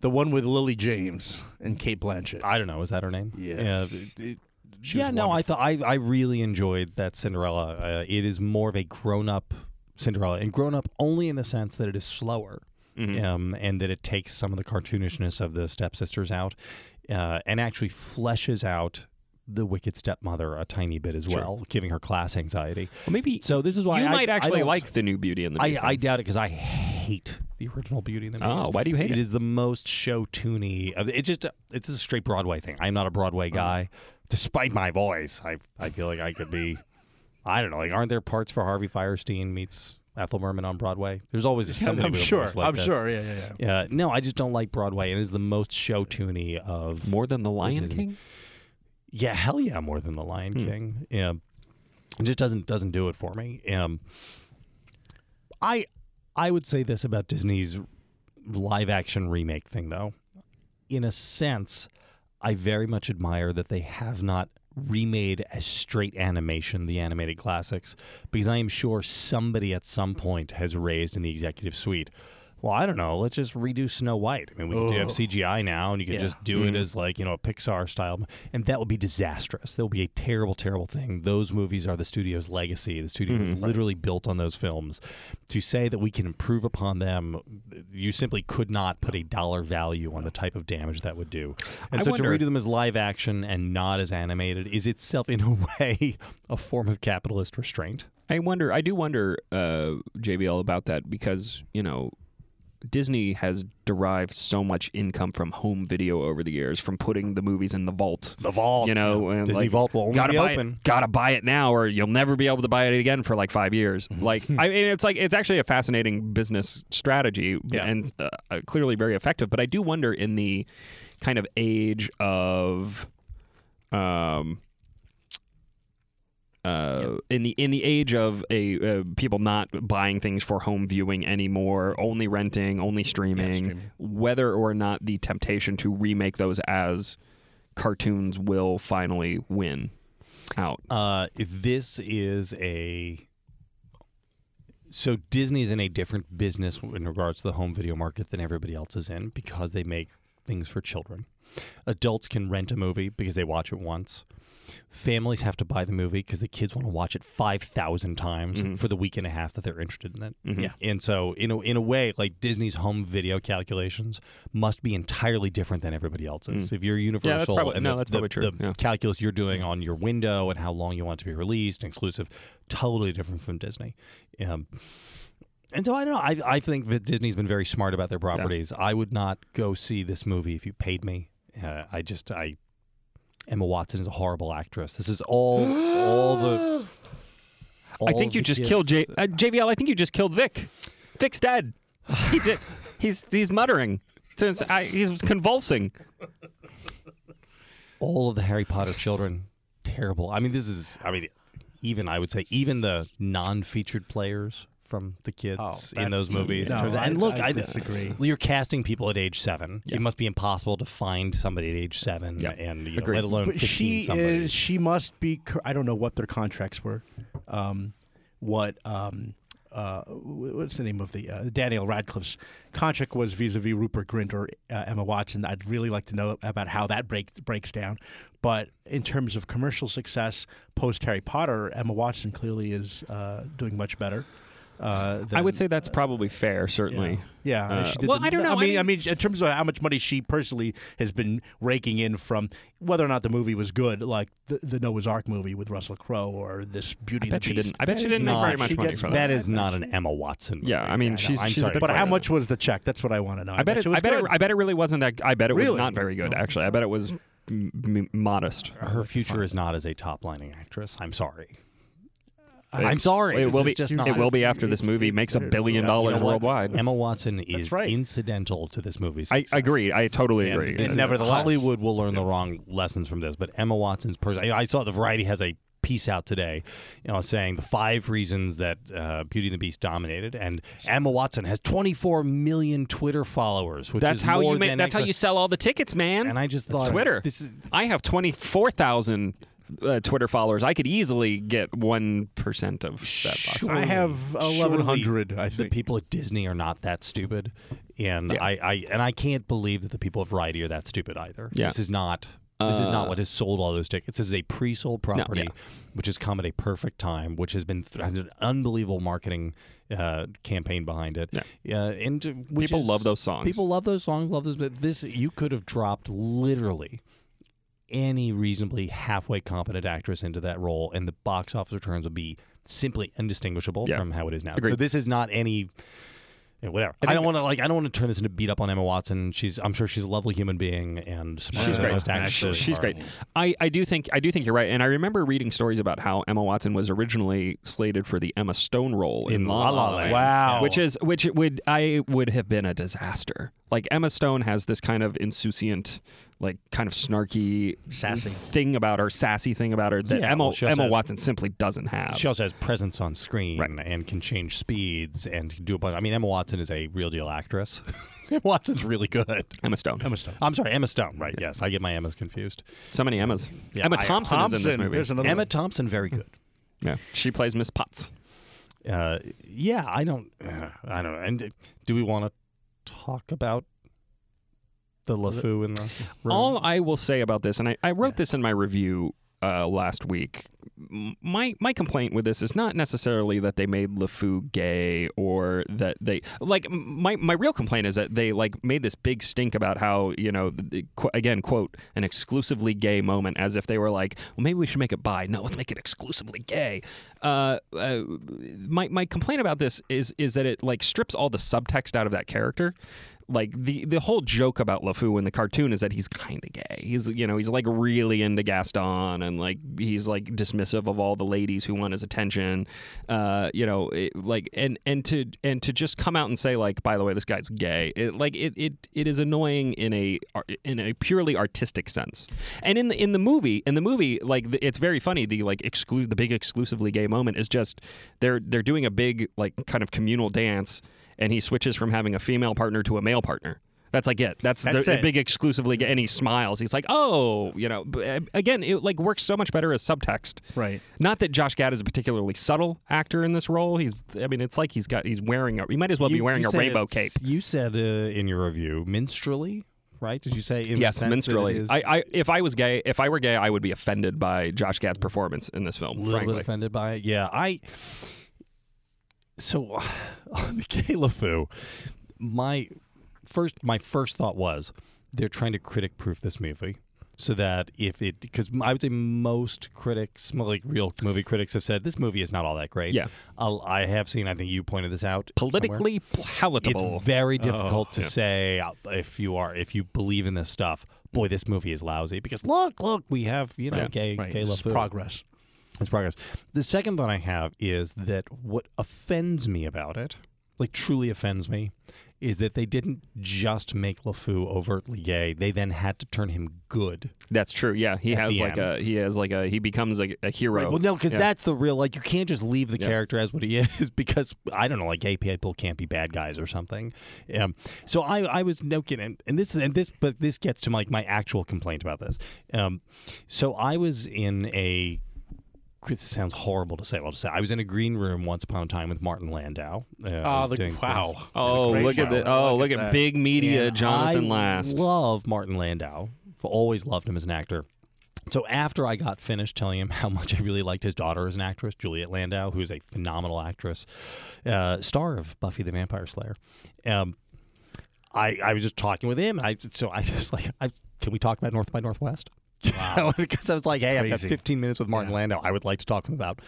the one with Lily James and Cate Blanchett. I don't know. Is that her name? Yes. Yeah, it- it- She yeah was no, I thought I, I really enjoyed that Cinderella. Uh, it is more of a grown up Cinderella, and grown up only in the sense that it is slower, Mhm. um, and that it takes some of the cartoonishness of the stepsisters out, uh, and actually fleshes out the wicked stepmother a tiny bit as Sure. well, giving her class anxiety. well, maybe So this is why you I, might actually like the new Beauty and the I, Beast. I then. doubt it because I hate the original Beauty and the Beast. Oh, why do you hate it? It is the most show toony. It just it's a straight Broadway thing. I'm not a Broadway guy, despite my voice. I I feel like I could be. I don't know. Like, aren't there parts for Harvey Fierstein meets Ethel Merman on Broadway? There's always somebody. I'm with a sure. voice like I'm this. sure. Yeah, yeah, yeah. Yeah, no, I just don't like Broadway. And it is the most show toony of more than the Lion Disney. King. yeah, hell yeah, more than the Lion Hmm. King. Yeah, it just doesn't doesn't do it for me. Um, I I would say this about Disney's live action remake thing, though. In a sense, I very much admire that they have not remade as straight animation the animated classics because I am sure somebody at some point has raised in the executive suite. Well, I don't know. Let's just redo Snow White. I mean, we can do have Oh. CGI now, and you can Yeah. just do it Mhm. as like you know a Pixar style, and that would be disastrous. That would be a terrible, terrible thing. Those movies are the studio's legacy. The studio was Mhm. literally built on those films. To say that we can improve upon them, you simply could not put a dollar value on the type of damage that would do. And I so wonder- to redo them as live action and not as animated is itself, in a way, a form of capitalist restraint. I wonder. I do wonder, uh, JVL, about that because you know, Disney has derived so much income from home video over the years, from putting the movies in the vault. The vault, you know, and Disney like, Vault will only gotta be buy open. It, gotta buy it now, or you'll never be able to buy it again for like five years. Mm-hmm. Like, I mean, it's like it's actually a fascinating business strategy Yeah. and uh, uh, clearly very effective. But I do wonder in the kind of age of, um, uh, in the in the age of a uh, people not buying things for home viewing anymore, only renting, only streaming, streaming. whether or not the temptation to remake those as cartoons will finally win out. Uh, this is a so Disney is in a different business in regards to the home video market than everybody else is in because they make things for children. Adults can rent a movie because they watch it once. Families have to buy the movie because the kids want to watch it five thousand times Mhm. for the week and a half that they're interested in it. Mhm. Yeah. And so, in a, in a way, like Disney's home video calculations must be entirely different than everybody else's. Mm. If you're Universal, probably- and no, the, that's the- probably true, the yeah. calculus you're doing on your window and how long you want it to be released, and exclusive, totally different from Disney. Um, and so I don't know. I I think that Disney's been very smart about their properties. I would not go see this movie if you paid me. Uh, I just I Emma Watson is a horrible actress. This is all all the. I think you just killed J- uh, JVL. I think you just killed Vic. Vic's dead. He did. He's he's muttering. I, he's convulsing. all of the Harry Potter children terrible. I mean, this is. I mean, even I would say even the non-featured players from the kids Oh, in those movies. no, I- and look, I I, disagree. You're casting people at age seven. Yeah. It must be impossible to find somebody at age seven, Yeah. and you know, let alone But fifteen. she somebody. is. She must be. I don't know what their contracts were. Um, what um, uh, what's the name of the uh, Daniel Radcliffe's contract was vis-a-vis Rupert Grint or uh, Emma Watson. I'd really like to know about how that break breaks down. But in terms of commercial success post Harry Potter, Emma Watson clearly is uh, doing much better. Uh, I would say that's probably fair. Certainly. Yeah, Uh, she did well, the- I don't know. I mean, I I mean, in terms of how much money she personally has been raking in from whether or not the movie was good, like the, the Noah's Ark movie with Russell Crowe or this Beauty I bet and she the Beast. didn't. I bet That she didn't make very much money gets from that that. is not an Emma Watson. Movie. Yeah. I mean, know. she's- I'm she's sorry. But how much was the check? That's what I want to know. I bet it. was I bet it. I bet it really wasn't that. I bet it was Really? not very good. Actually, I bet it was m- m- modest. her future is not as a top lining actress. I'm sorry. It- I'm sorry. It will be. just not. It will be after this movie makes a billion dollars You know worldwide. Emma Watson is right. incidental to this movie. I success. agree. I totally And agree. this is- nevertheless- Hollywood will learn the wrong lessons from this. But Emma Watson's person, I I saw the Variety has a piece out today, you know, saying the five reasons that uh, Beauty and the Beast dominated, and Emma Watson has 24 million Twitter followers, which That's is how more you make. than That's how you sell all the tickets, man. And I just thought Twitter. This is I have twenty four thousand uh, Twitter followers. I could easily get one percent of that. box. Surely- I have 1,100, I think The people at Disney are not that stupid, and Yeah. I, I and I can't believe that the people of Variety are that stupid either. Yeah. This is not. This is not Uh, what has sold all those tickets. This is a pre-sold property, yeah. which has come at a perfect time, which has been th- has an unbelievable marketing uh, campaign behind it. Yeah. Uh, and which People is- love those songs. People love those songs. Love those. But this, you could have dropped literally any reasonably halfway competent actress into that role, and the box office returns would be simply indistinguishable Yeah. from how it is now. Agreed. So this is not any. yeah, whatever. I I, don't want to like. I don't want to turn this into beat up on Emma Watson. She's. I'm sure she's a lovely human being and smart. She's great. Most actresses She's are. great. I, I do think I do think you're right, and I remember reading stories about how Emma Watson was originally slated for the Emma Stone role in, In La La, Land. Wow. which is which it would I would have been a disaster. Like Emma Stone has this kind of insouciant, like kind of snarky, Sassy. thing about her, sassy thing about her that Yeah, Emma well, she also Emma has- Watson simply doesn't have. She also has presence on screen Right. and can change speeds and can do a bunch. I mean, Emma Watson is a real deal actress. Emma Watson's really good. Emma Stone. Emma Stone. I'm sorry, Emma Stone. Right? Yes, I get my Emmas confused. So many Emmas. Yeah, Emma I- Thompson, is in this movie. there's another Emma one. Thompson, very good. yeah, she plays Miss Potts. Uh, yeah, I don't. Uh, I don't know. And do we want to talk about the LeFou in the room? All I will say about this, and I, I wrote this in my review uh, last week. My my complaint with this is not necessarily that they made LeFou gay or that they like my my real complaint is that they like made this big stink about how you know again quote an exclusively gay moment as if they were like well maybe we should make it bi no let's make it exclusively gay. Uh, uh, my my complaint about this is is that it like strips all the subtext out of that character like the the whole joke about LeFou in the cartoon is that he's kind of gay. He's you know he's like really into Gaston and like he's like dismissive of all the ladies who want his attention. Uh, you know, it, like and and to and to just come out and say like by the way this guy's gay. It like it it, it is annoying in a in a purely artistic sense. And in the in the movie in the movie like the, it's very funny the like exclude the big exclusively gay moment is just they're they're doing a big like kind of communal dance and he switches from having a female partner to a male partner. That's like it. That's, That's the, it. the big exclusively, and he smiles. He's like, "Oh, you know." Again, it like works so much better as subtext. Right. Not that Josh Gad is a particularly subtle actor in this role. He's, I mean, it's like he's got, he's wearing a, he might as well be wearing a rainbow cape. You said uh, in your review, minstrelly. right? Did you say in the yes, sense that it minstrelly. I, I, if I was gay, if I were gay, I would be offended by Josh Gad's performance in this film. a little frankly, bit offended by it? Yeah, I. So, on the gay my first my first thought was they're trying to critic proof this movie. So that if it, because I would say most critics, like real movie critics, have said this movie is not all that great. Yeah. I'll, I have seen. I think you pointed this out. somewhere. politically palatable. It's very difficult to yeah. say uh, if you are if you believe in this stuff. Boy, this movie is lousy because look, look, we have you know Yeah, gay Right. gay progress. It's progress. The second thought I have is that what offends me about it, like truly offends me, is that they didn't just make LeFou overtly gay. They then had to turn him good. That's true. Yeah, he has like end. a he has like a he becomes a, a hero. Right, well, no, because Yeah. that's the real like you can't just leave the Yeah. character as what he is because I don't know like gay people can't be bad guys or something. Um, so I I was no kidding, and, this and this but this gets to like my actual complaint about this. Um, so I was in a. It sounds horrible to say. I'll just say I was in a green room once upon a time with Martin Landau. Uh, Oh, the, wow. things. Oh, Great look at show. the oh, look, at, that. big media And Jonathan I Last. love Martin Landau. I've always loved him as an actor. So after I got finished telling him how much I really liked his daughter as an actress, Juliet Landau, who is a phenomenal actress, uh, star of Buffy the Vampire Slayer, um, I I was just talking with him, and I so I just like, I, can we talk about North by Northwest? Wow. because I was like, hey, I've got 15 minutes with Martin Landau. I would like to talk to him about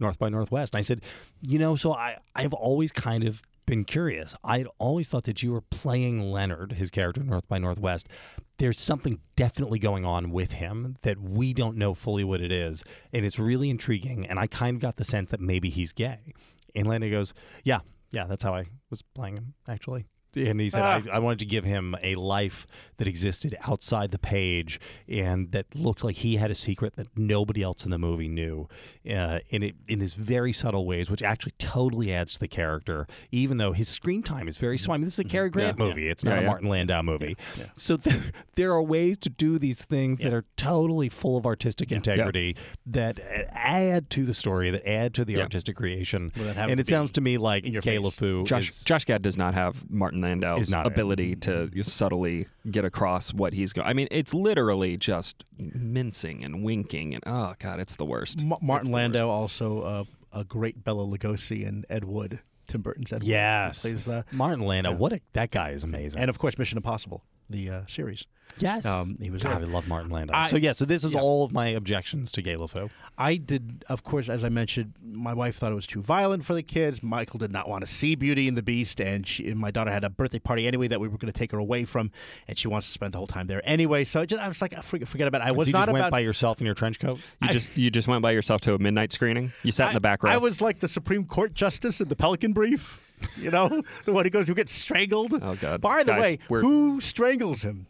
North by Northwest. And I said, you know, so I, I've always kind of been curious. I'd always thought that you were playing Leonard, his character North by Northwest. There's something definitely going on with him that we don't know fully what it is. And it's really intriguing. And I kind of got the sense that maybe he's gay. And Landau goes, yeah, yeah, that's how I was playing him, actually. And he said, Ah. I, I wanted to give him a life that existed outside the page and that looked like he had a secret that nobody else in the movie knew. Uh, in, it, in these very subtle ways, which actually totally adds to the character, even though his screen time is very small. I mean, this is a Cary Grant Yeah. movie, it's not Yeah, a yeah. Martin Landau movie. So there, there are ways to do these things that are totally full of artistic integrity that add to the story, that add to the Yeah. artistic creation. Without having And it sounds to me like in your LeFou Josh is Josh Gad does not have Martin Landau's Is not it. ability to subtly get across what he's going. I mean, it's literally just mincing and winking and oh god, it's the worst. Ma- Martin It's the Landau worst. also uh, a great Bela Lugosi and Ed Wood, Tim Burton's Ed Wood. Yes. He plays, uh, Martin Landau. yeah. What a, that guy is amazing. and of course Mission Impossible, the uh, series. yes, Um, he was God, I love Martin Landau. I- so yeah, so this is yeah. all of my objections to Gay LeFou. I did, of course, as I mentioned, my wife thought it was too violent for the kids. Michael did not want to see Beauty and the Beast, and, she, and my daughter had a birthday party anyway that we were going to take her away from, and she wants to spend the whole time there anyway. So I, just, I was like, forget, forget about it. I was you not just went about. by yourself in your trench coat. You I- just you just went by yourself to a midnight screening. You sat in the back row. I, I was like the Supreme Court justice in the Pelican Brief. You know, the one who goes who gets strangled. Oh, God. By the Guys, way, we're- who strangles him?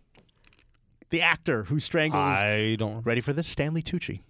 The actor who strangles. I don't. Ready for this? Stanley Tucci.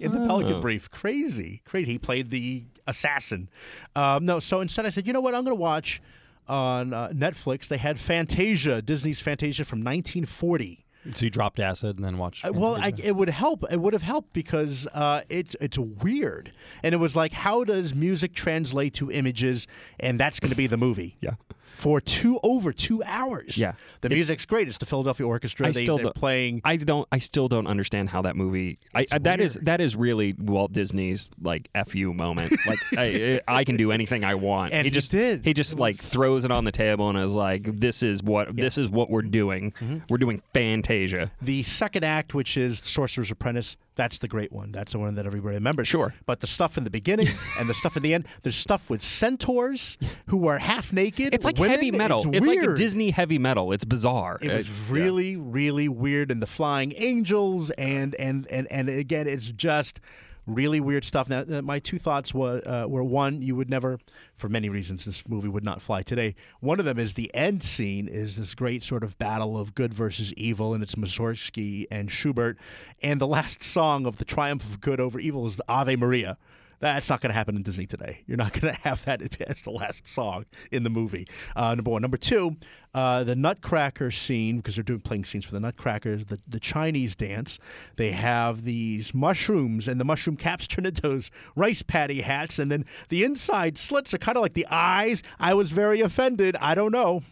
In the Pelican Oh. Brief. Crazy. Crazy. He played the assassin. Um, no, so instead I said, you know what? I'm going to watch on uh, Netflix. They had Fantasia, Disney's Fantasia from 1940. So you dropped acid and then watched. Uh, well, I, it would help. It would have helped because uh, it's it's weird, and it was like, how does music translate to images? And that's going to be the movie. Yeah. For two over two hours. Yeah. The It's- music's great. It's the Philadelphia Orchestra. I they, still they're playing. I don't. I still don't understand how that movie. I, I, that is that is really Walt Disney's like fu moment. like I, I can do anything I want. And he he just did. He just It like throws it on the table and is like, "This is what this is what we're doing. Mm-hmm. We're doing Fantasia." The second act, which is Sorcerer's Apprentice, that's the great one. That's the one that everybody remembers. Sure. But the stuff in the beginning and the stuff in the end, there's stuff with centaurs who are half naked. It's like women. heavy metal. It's, like a. Disney heavy metal. It's bizarre. It was really, really weird, and the flying angels, and and and and again, it's just really weird stuff. Now, uh, my two thoughts were uh, were one, you would never, for many reasons, this movie would not fly today. One of them is the end scene is this great sort of battle of good versus evil, and it's Mussorgsky and Schubert, and the last song of the triumph of good over evil is the Ave Maria. That's not going to happen in Disney today. You're not going to have that as the last song in the movie. Uh, number one. Number two, uh, the Nutcracker scene, because they're doing playing scenes for the Nutcrackers, the, the Chinese dance. They have these mushrooms, and the mushroom caps turn into those rice patty hats, and then the inside slits are kind of like the eyes. I was very offended. I don't know.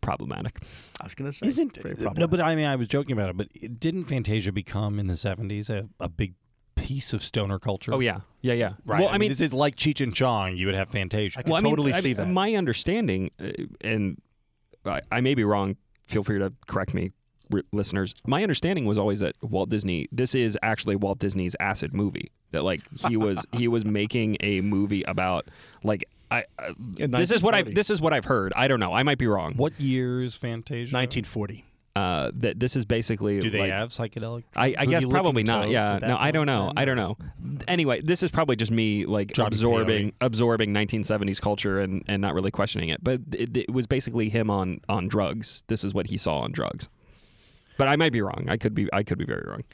problematic. I was going to say. Isn't very problematic? no? But I mean, I was joking about it. But didn't Fantasia become in the seventies a, a big piece of stoner culture? Oh yeah, yeah, yeah. right. Well, I mean, this is like Cheech and Chong. You would have Fantasia. I can well, I mean, totally I- see that. My understanding, uh, and I, I may be wrong. Feel free to correct me, r- listeners. My understanding was always that Walt Disney. This is actually Walt Disney's acid movie. That like he was he was making a movie about like I. Uh, this is what I this is what I've heard. I don't know. I might be wrong. What years Fantasia? 1940. Uh, that this is basically Do they like, have psychedelic? I, I guess probably not. Yeah. No, I don't know. then? I don't know. Anyway, this is probably just me like Johnny absorbing Peyote. absorbing 1970s culture and, and not really questioning it. But it, it was basically him on on drugs. This is what he saw on drugs. But I might be wrong. I could be I could be very wrong.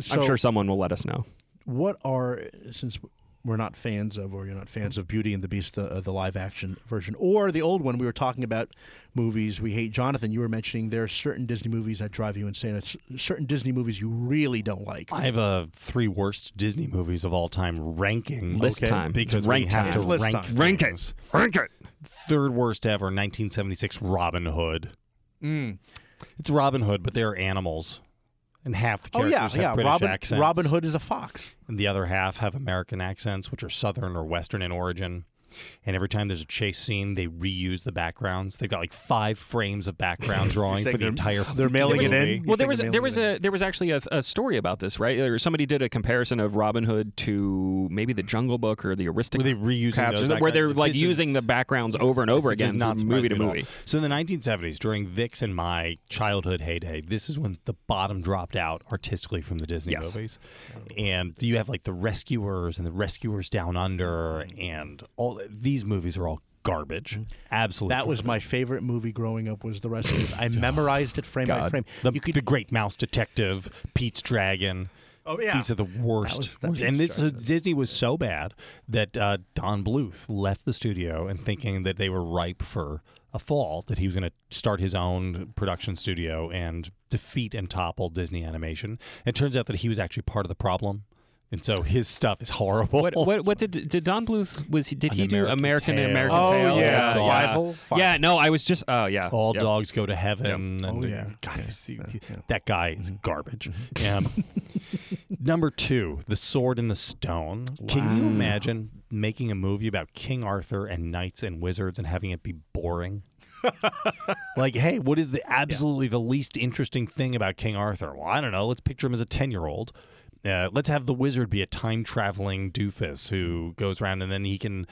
So I'm sure someone will let us know. what are since we're not fans of or you're not fans of Beauty and the Beast the, uh, the live action version or the old one we were talking about movies we hate Jonathan you were mentioning there are certain Disney movies that drive you insane it's certain Disney movies you really don't like I have a three worst Disney movies of all time ranking. List Okay. time. because It's rank we have time. to list rank time. Rank it. Rank it. Third worst ever, 1976 Robin Hood. mm. It's Robin Hood, but they're animals, and half the oh yeah characters have yeah British Robin accents. Robin Hood is a fox and the other half have American accents, which are Southern or Western in origin. And every time there's a chase scene, they reuse the backgrounds. They've got like five frames of background drawing for the they're- entire. they're mailing movie. it in? Well, there was there was a there was actually a, a story about this, right? Or somebody did a comparison of Robin Hood to maybe the Jungle Book or the Were Aristocrats. they reusing those where they're like This using is- the backgrounds over and over This does again not from movie to surprise me at all. movie. So in the 1970s, during Vix and my childhood heyday, this is when the bottom dropped out artistically from the Disney Yes. movies. And you have like the Rescuers and the Rescuers Down Under, and all these movies are all garbage. Absolutely. that was my favorite movie growing up was The Rescuers I memorized it frame by frame the, you could the Great Mouse Detective, Pete's Dragon. Oh, yeah. these are the worst. was- that worst. And this Dragon Disney was so bad that uh, Don Bluth left the studio and thinking that they were ripe for a fall, that he was going to start his own production studio and defeat and topple Disney Animation. It turns out that he was actually part of the problem. And so his stuff is horrible. What what what did did Don Bluth was he did An he do American American Tail. American Oh, Tail? yeah. yeah, Fievel? yeah. Yeah, no, I was just oh yeah. All Yep. dogs go to heaven. Oh, and yeah. God, Yeah, see, yeah, yeah. that guy is garbage. Um, number two, The Sword and the Stone. Can you imagine making a movie about King Arthur and knights and wizards and having it be boring? like, hey, what is the absolutely the least interesting thing about King Arthur? Well, I don't know. Let's picture him as a ten-year-old. Uh, let's have the wizard be a time traveling doofus who goes around and then he can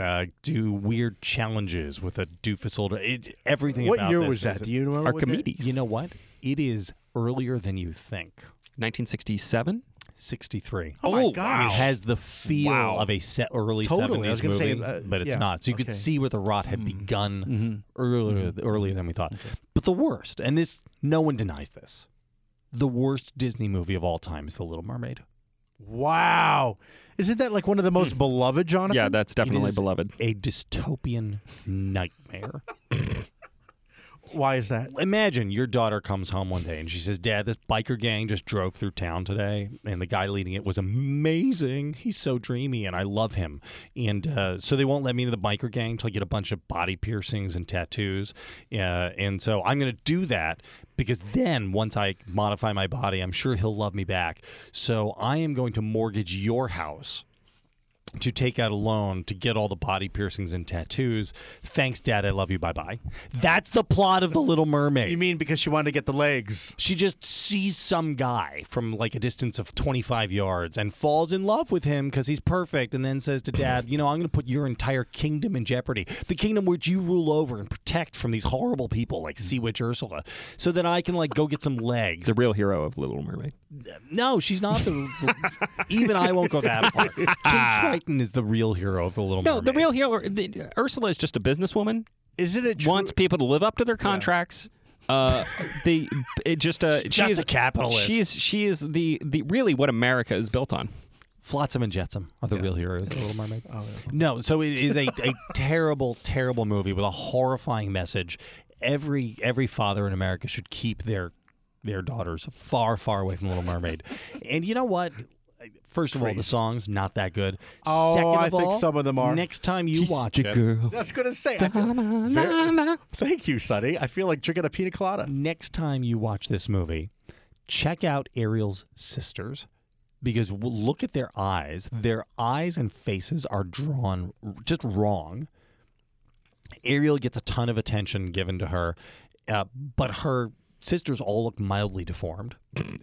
uh, do weird challenges with a doofus older. It, everything. what about year this was that? do you remember what year? Archimedes. You know what? It is earlier than you think. 1967. 63. oh, my Oh, gosh It has the feel Wow. of a set early Totally. 70s movie, say, uh, but it's yeah, not. So you could see where the rot had begun Mhm. earlier earlier than we thought. But the worst, and this no one denies this, the worst Disney movie of all time is The Little Mermaid. wow isn't that like one of the most hmm. beloved Jonathan Yeah, that's definitely beloved. A dystopian nightmare. why is that Imagine your daughter comes home one day and she says, Dad, this biker gang just drove through town today, and the guy leading it was amazing. He's so dreamy, and I love him. And uh, so they won't let me into the biker gang until I get a bunch of body piercings and tattoos. Uh, and so I'm going to do that because then once I modify my body, I'm sure he'll love me back. So I am going to mortgage your house to take out a loan to get all the body piercings and tattoos. Thanks, Dad. I love you. Bye bye. That's the plot of The Little Mermaid. you mean because she wanted to get the legs She just sees some guy from like a distance of 25 yards and falls in love with him because he's perfect and then says to dad, You know, I'm going to put your entire kingdom in jeopardy. The kingdom which you rule over and protect from these horrible people like Sea Witch Ursula so that I can like go get some legs. The real hero of Little Mermaid. No, she's not the. even I won't go that far. King Triton is the real hero of The Little No, Mermaid. No, the real hero. The, Ursula is just a businesswoman. isn't it true? Wants people to live up to their contracts. Uh, the it just uh, she Just is a capitalist. She's she is the the really what America is built on. Flotsam and Jetsam are the real heroes of The Little Mermaid. No, so it is a, a terrible, terrible movie with a horrifying message. Every every father in America should keep their their daughters far, far away from Little Mermaid. and you know what? First of all, the songs not that good. Oh, Second of I think all, some of them are. Next time you Kissed watch a it, girl. That's gonna say. I feel very- thank you, Sonny. I feel like drinking a pina colada. next time you watch this movie, check out Ariel's sisters because w- look at their eyes. Their eyes and faces are drawn r- just wrong. Ariel gets a ton of attention given to her, uh, but her sisters all look mildly deformed.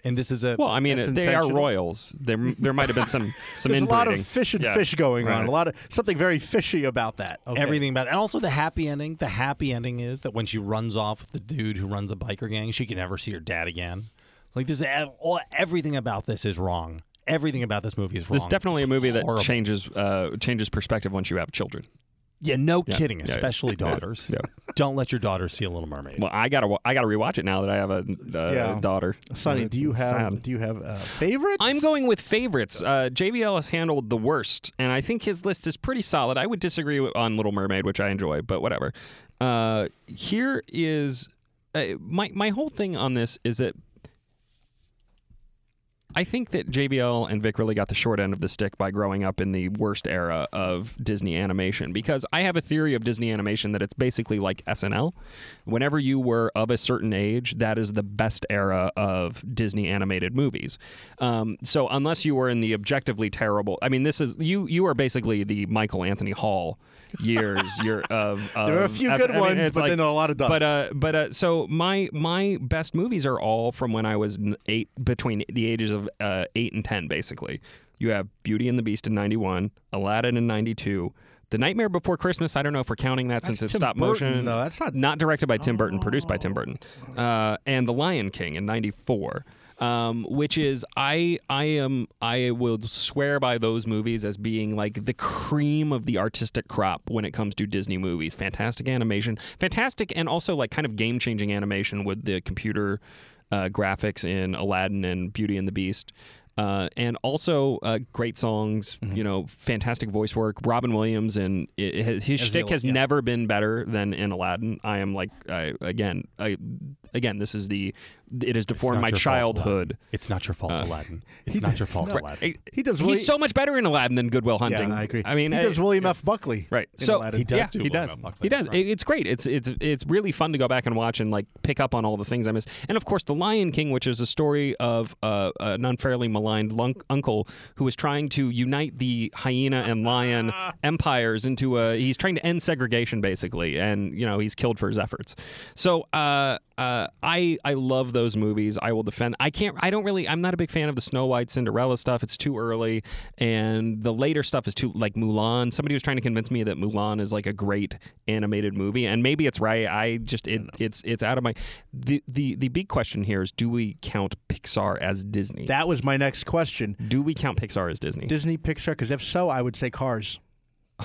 And this is a Well, I mean, That's they are royals. There, there might have been some some There's a lot of fish and Yeah, fish going on. A lot of something very fishy about that. Okay. everything about it. and also the happy ending. The happy ending is that when she runs off with the dude who runs the biker gang, she can never see her dad again. Like this, all, everything about this is wrong. Everything about this movie is wrong. This is definitely It's a movie that changes uh, changes perspective once you have children. Yeah, no Yeah, kidding. yeah, yeah. Especially Yeah, daughters. yeah. Don't let your daughter see a Little Mermaid. Well, I gotta wa- I gotta rewatch it now that I have a uh, Yeah. daughter. Sonny, do you It's have sad. do you have uh, favorites? I'm going with favorites. Uh, JVL has handled the worst, and I think his list is pretty solid. I would disagree with, on Little Mermaid, which I enjoy, but whatever. Uh, here is uh, my my whole thing on this is that I think that JVL and Vic really got the short end of the stick by growing up in the worst era of Disney animation because I have a theory of Disney animation that it's basically like SNL. Whenever you were of a certain age, that is the best era of Disney animated movies. Um, so unless you were in the objectively terrible, I mean, this is you. You are basically the Michael Anthony Hall years. You're of, of There are a few as- good I mean, ones, but then a lot of But duds. uh, but uh, so my my best movies are all from when I was eight, between the ages of uh, eight and ten, basically. You have Beauty and the Beast in '91, Aladdin in '92. The Nightmare Before Christmas. I don't know if we're counting that since it's Tim stop Burton, motion. though. That's not- not directed by Tim Burton, produced by Tim Burton, uh, and The Lion King in '94. Um, which is I I am I will swear by those movies as being like the cream of the artistic crop when it comes to Disney movies. Fantastic animation, fantastic, and also like kind of game changing animation with the computer uh, graphics in Aladdin and Beauty and the Beast. Uh, and also uh, great songs, Mm-hmm. you know, fantastic voice work. Robin Williams and it, his, his As shtick has yeah. never been better than in Aladdin. I am like, I, again, I, again, this is the, it has deformed not my your fault, childhood. It's not your fault, Uh, Aladdin. It's not your fault, no. Aladdin. He does really- He's so much better in Aladdin than Good Will Hunting. Yeah, I agree. I mean, he I- does William F. Buckley. Right. in So Aladdin. He does yeah, do he does. F. Buckley, He does. that's right. It- It's great. It's it's it's really fun to go back and watch and like pick up on all the things I missed. And of course, The Lion King, which is a story of uh, an unfairly maligned lunk- uncle who is trying to unite the hyena and lion empires into a. He's trying to end segregation basically, and you know he's killed for his efforts. So uh, uh, I I love those movies. I will defend. I can't. I don't really. I'm not a big fan of the Snow White Cinderella stuff. It's too early, and the later stuff is too like Mulan. Somebody was trying to convince me that Mulan is like a great animated movie, and maybe it's right. I just it it's it's out of my. The the the big question here is: Do we count Pixar as Disney? That was my next question. Do we count Pixar as Disney? Disney, Pixar, because if so, I would say Cars.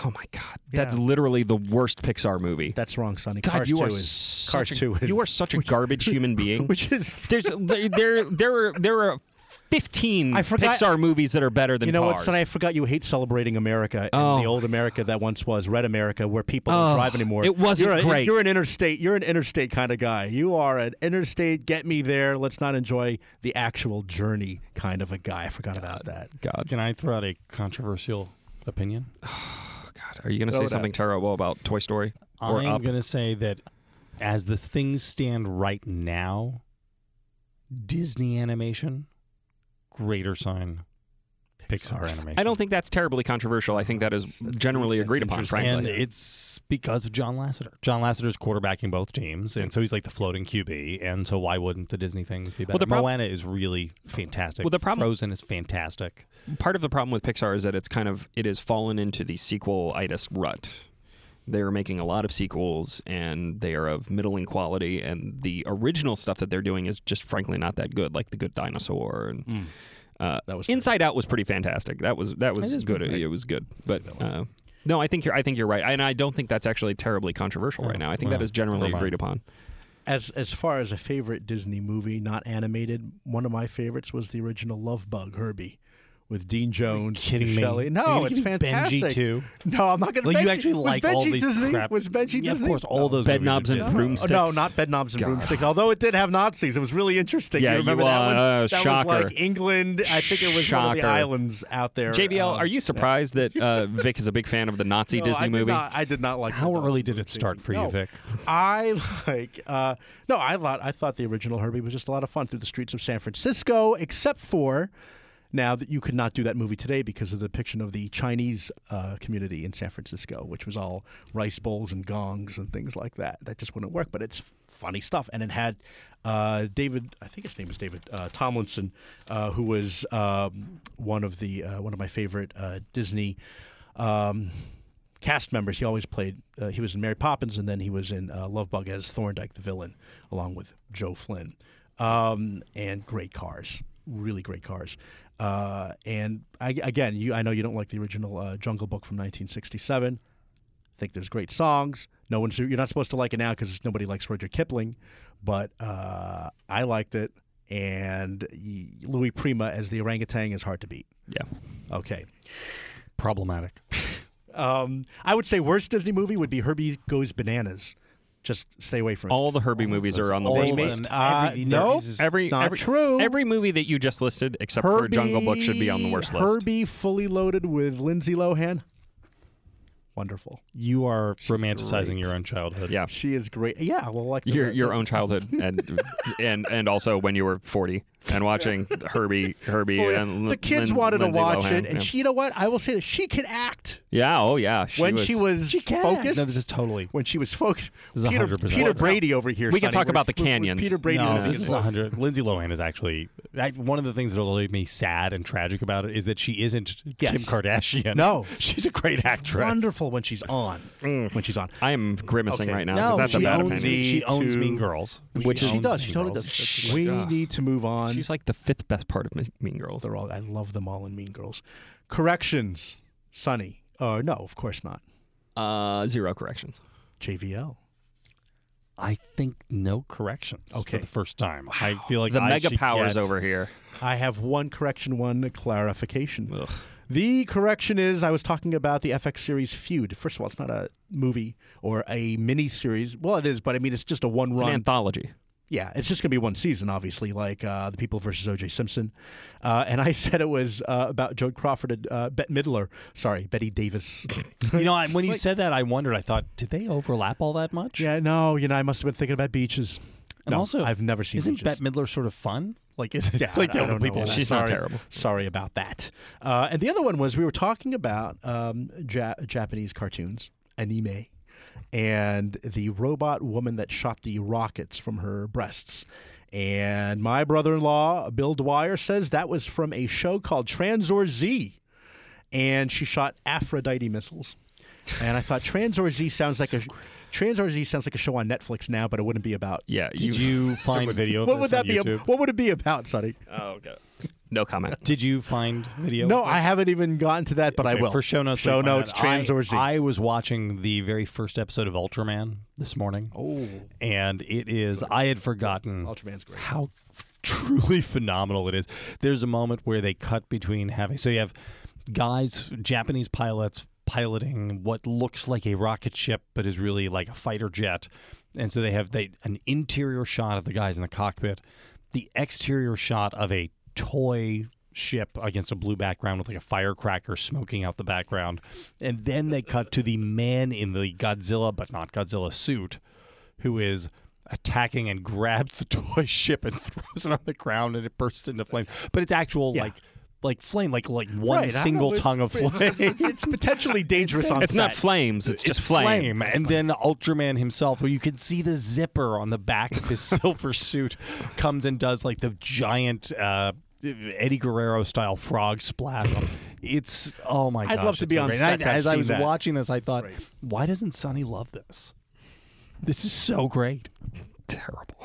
Oh my God, that's Yeah. literally the worst Pixar movie. That's wrong, Sonny. God, Cars you 2 are is such Cars a, 2 is you are such a garbage human being. which is There's there there there are there are 15 I forgot- Pixar movies that are better than you know what, Cars. Sonny? I forgot you hate celebrating America and Oh. the old America that once was Red America, where people don't Oh, drive anymore. it wasn't you're a, great. You're an interstate. You're an interstate kind of guy. You are an interstate. Get me there. Let's not enjoy the actual journey kind of a guy. I forgot about that. God, Can I throw out a controversial opinion? God, are you going to say something terrible about Toy Story? Or I'm going to say that as the things stand right now, Disney animation, greater sign, Pixar animation. I don't think that's terribly controversial. I think that is generally agreed upon, and frankly. it's because of John Lasseter. John Lasseter's quarterbacking both teams, and so he's like the floating QB. And so why wouldn't the Disney things be better? Well, the prob- Moana is really fantastic. Well, the problem- Frozen is fantastic. Part of the problem with Pixar is that it's kind of it has fallen into the sequel-itis rut. They're making a lot of sequels, and they are of middling quality. And the original stuff that they're doing is just frankly not that good, like The Good Dinosaur and. Mm. Uh, That was Inside Out was pretty fantastic. That was that was good. It was good, but uh, no, I think you're I think you're right, and I don't think that's actually terribly controversial right now. I think that well, is generally agreed upon. As as far as a favorite Disney movie, not animated, one of my favorites was the original Love Bug, Herbie, with Dean Jones. kidding me? Michelle- Are you No, gonna it's give me Benji too? No, I'm not going to. Like, you actually was like Benji all these Disney? crap- Was Benji Yeah, of course, all those Bed movies knobs and broomsticks. No, not bed knobs and God. broomsticks. Although it did have Nazis, it was really interesting. Yeah, you remember you, that one? uh, that shocker. was like England. I think it was one of the islands out there. JVL, uh, are you surprised that uh, Vic is a big fan of the Nazi no, Disney I movie? Not, I did not like. How early did it start for you, Vic? I like. Uh, no, I thought I thought the original Herbie was just a lot of fun through the streets of San Francisco, except for. Now that you could not do that movie today because of the depiction of the Chinese uh, community in San Francisco, which was all rice bowls and gongs and things like that. That just wouldn't work. But it's funny stuff, and it had uh, David. I think his name is David uh, Tomlinson, uh, who was um, one of the uh, one of my favorite uh, Disney. Um, cast members. He always played. Uh, he was in Mary Poppins, and then he was in uh, Love Bug as Thorndike, the villain, along with Joe Flynn. Um, and great cars, really great cars. Uh, and I, again, you, I know you don't like the original uh, Jungle Book from 1967. I think there's great songs. No one's you're not supposed to like it now because nobody likes Roger Kipling, but uh, I liked it. And Louis Prima as the orangutan is hard to beat. Yeah. Okay. Problematic. Um, I would say worst Disney movie would be Herbie Goes Bananas. Just stay away from it. All the Herbie movies are on the all worst list. Uh, Every- no, there is- Every not every, true. Every movie that you just listed, except for Jungle Book, should be on the worst list. Herbie fully loaded with Lindsay Lohan. Wonderful. You are romanticizing great. your own childhood. Yeah, She is great. Yeah, well, like the- your your the- own childhood, and and and also when you were forty and watching Herbie, Herbie, Fully- and the kids Lin- wanted Lindsay to watch Lohan, it, and yeah. she, you know what? I will say that she could act yeah, oh yeah, she when was, she was focused. No, this is totally. when she was focused. This is Peter, 100%. Peter Brady over here. We can talk about the canyons. Peter Brady. No, is- this is 100. Lindsay Lohan is actually I, one of the things that will leave me sad and tragic about it is that she isn't Yes. Kim Kardashian. No. she's a great actress. wonderful when she's on. Mm. When she's on. I am grimacing Okay. right now. No, 'cause that's she a bad owns, opinion. she owns Mean Girls, Which she does. She totally does. We need to move on. She's like the fifth best part of Mean Girls. They're all. I love them all in Mean Girls. Corrections, Sonny. Uh, no, of course not. Uh, zero corrections. JVL. I think no corrections. Okay. for the first time. I feel like the I mega powers get- over here. I have one correction, one clarification. Ugh. The correction is I was talking about the FX series Feud. First of all, it's not a movie or a mini series. Well, it is, but I mean, it's just a one It's an run. anthology. Yeah, it's just going to be one season, obviously, like uh, The People versus O.J. Simpson. Uh, and I said it was uh, about Joe Crawford and uh, Bette Midler. Sorry, Bette Davis. You know, I, when you Like- said that, I wondered. I thought, did they overlap all that much? yeah, no, you know, I must have been thinking about beaches. And no, also, I've never seen Isn't beaches. Bette Midler sort of fun? Like, is it Yeah, like the don't people? She's sorry, not terrible. Sorry about that. Uh, and the other one was we were talking about um, ja- Japanese cartoons, anime, and the robot woman that shot the rockets from her breasts. And my brother-in-law, Bill Dwyer, says that was from a show called Tranzor Z, and she shot Aphrodite missiles. And I thought Tranzor Z sounds like a Tranzor Z sounds like a show on Netflix now, but it wouldn't be about. Yeah. Did you find video? Of What this would that on be? YouTube? What would it be about, Sonny? Oh, okay. No comment. Did you find video? No. I haven't even gotten to that, but I will. For show notes, show we find notes, that. trans I, or Z. I was watching the very first episode of Ultraman this morning, oh, and it is. I had forgotten Ultraman's great. how truly phenomenal it is. There's a moment where they cut between having. So you have guys, Japanese pilots piloting what looks like a rocket ship, but is really like a fighter jet. And so they have they an interior shot of the guys in the cockpit, the exterior shot of a toy ship against a blue background with like a firecracker smoking out the background, and then they cut to the man in the Godzilla but not Godzilla suit, who is attacking and grabs the toy ship and throws it on the ground and it bursts into flames. But it's actual Yeah. like like flame, like like one Right, single know, tongue of flame. It's, it's potentially dangerous on It's not flames. It's just flame. flame. And then Ultraman himself, who you can see the zipper on the back of his silver suit, comes and does like the giant uh, Eddie Guerrero style frog splash. It's oh my god! I'd gosh! love to be on great. set And to I, as I was that. watching this, I thought, Right. why doesn't Sonny love this? This is so great. Terrible.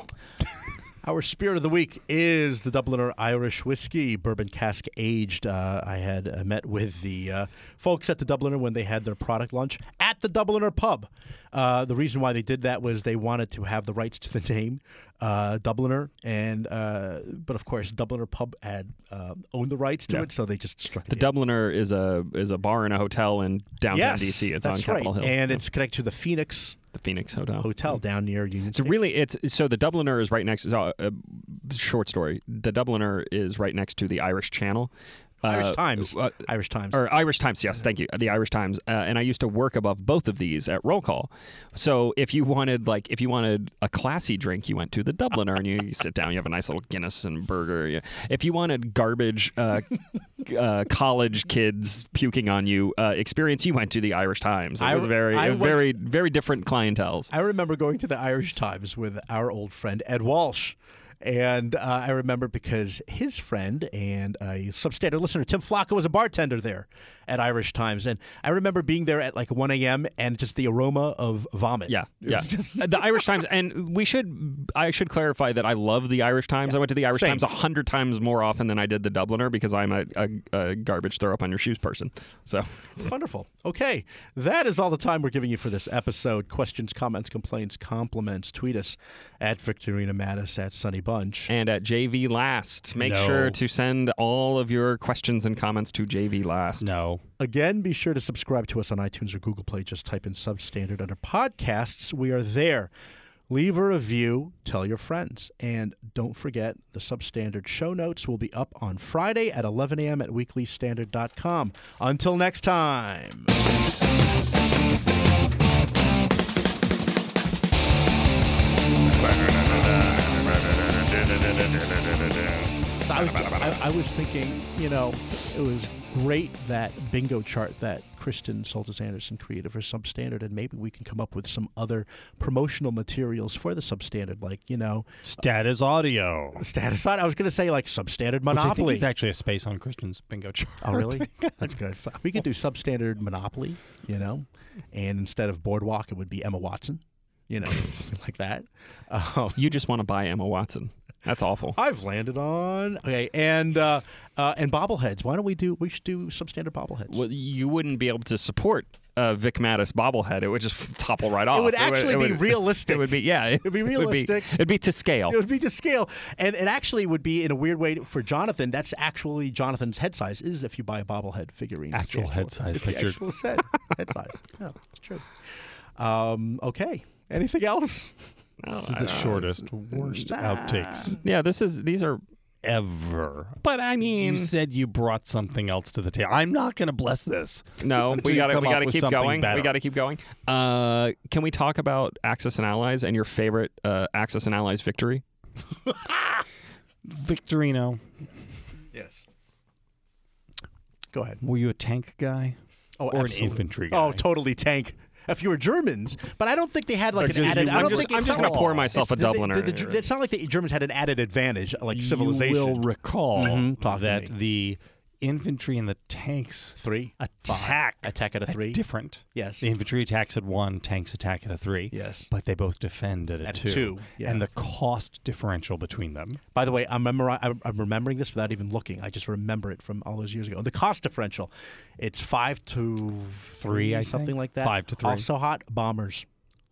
Our spirit of the week is the Dubliner Irish whiskey, bourbon cask aged. Uh, I had uh, met with the uh, folks at the Dubliner when they had their product launch at the Dubliner pub. Uh, the reason why they did that was they wanted to have the rights to the name uh, Dubliner, and uh, but of course, Dubliner Pub had uh, owned the rights to Yeah. it, so they just struck it. The deal. Dubliner is a is a bar and a hotel in downtown yes, DC. It's on Capitol right. Hill, and Yeah. it's connected to the Phoenix the Phoenix Hotel. Hotel down near Union. It's really it's so the Dubliner is right next. So, uh, short story: the Dubliner is right next to the Irish Channel. Irish Uh, Times. uh, Irish Times. or Irish Times. Yes, thank you. The Irish Times, uh, and I used to work above both of these at roll call. So if you wanted like if you wanted a classy drink, you went to the Dubliner and you, you sit down. You have a nice little Guinness and burger. You- If you wanted garbage, uh, uh, college kids puking on you uh, experience, you went to the Irish Times. It I- was very I a went- very very different clientels. I remember going to the Irish Times with our old friend Ed Walsh. And uh, I remember because his friend and a substandard listener, Tim Flacco, was a bartender there at Irish Times. And I remember being there at like 1 a.m. and just the aroma of vomit. Yeah, It yeah. was just- uh, the Irish Times, and we should. I should clarify that I love the Irish Times. I went to the Irish Same. Times a hundred times more often than I did the Dubliner because I'm a, a, a garbage throw up on your shoes person. So It's wonderful. Okay, that is all the time we're giving you for this episode. Questions, comments, complaints, compliments, tweet us at Victorino Matus at Sonny Bunch. and at JV Last, make No. sure to send all of your questions and comments to JV Last. No. Again, be sure to subscribe to us on iTunes or Google Play. Just type in Substandard under podcasts. We are there. Leave a review, tell your friends. And don't forget, the Substandard show notes will be up on Friday at 11 a.m. at weeklystandard.com. Until next time. I was, I, I was thinking, you know, it was great that bingo chart that Kristen Soltis Anderson created for Substandard, and maybe we can come up with some other promotional materials for the Substandard, like you know, Status audio. status side. I was going to say like Substandard Which I think Monopoly. is actually a space on Kristen's bingo chart. Oh, really? That's good. We could do Substandard Monopoly, you know, and instead of Boardwalk, it would be Emma Watson, you know, something like that. Um, You just want to buy Emma Watson. That's awful. I've landed on okay, and uh, uh, and bobbleheads. Why don't we do? We should do substandard bobbleheads. Well, you wouldn't be able to support uh, Vic Matus bobblehead. It would just topple right off. It would actually be realistic. It would be yeah. It It'd be It realistic. would be, it'd be to scale. It would be to scale, and it actually would be in a weird way for Jonathan. That's actually Jonathan's head size. Is if you buy a bobblehead figurine, It's the Actual head size it's the picture. actual set head size. Yeah, it's true. Um, okay. Anything else? This is the shortest, worst outtakes Yeah, this is these are. ever. But I mean, You said you brought something else to the table. I'm not going to bless this. No, Until we got to we got to keep going. better. We got to keep going. Uh, can we talk about Axis and Allies and your favorite uh, Axis and Allies victory? Victorino, Yes. Go ahead. were you a tank guy? Oh, or absolutely. an infantry guy? Oh, totally tank. If you were Germans, but I don't think they had like an added. I were don't just- think I'm just not- gonna pour myself a it's- the- Dubliner. the- the- it's not like the Germans had an added advantage, like civilization. You will recall Mhm, that the infantry and the tanks three attack attack at a three. different. Yes. The infantry attacks at one, tanks attack at a three. Yes. But they both defend at a At two. two, yeah. And the cost differential between them. By the way, I'm, memori- I'm remembering this without even looking. I just remember it from all those years ago. The cost differential, it's five to Three, I something think. like that. Five to three. Also hot bombers.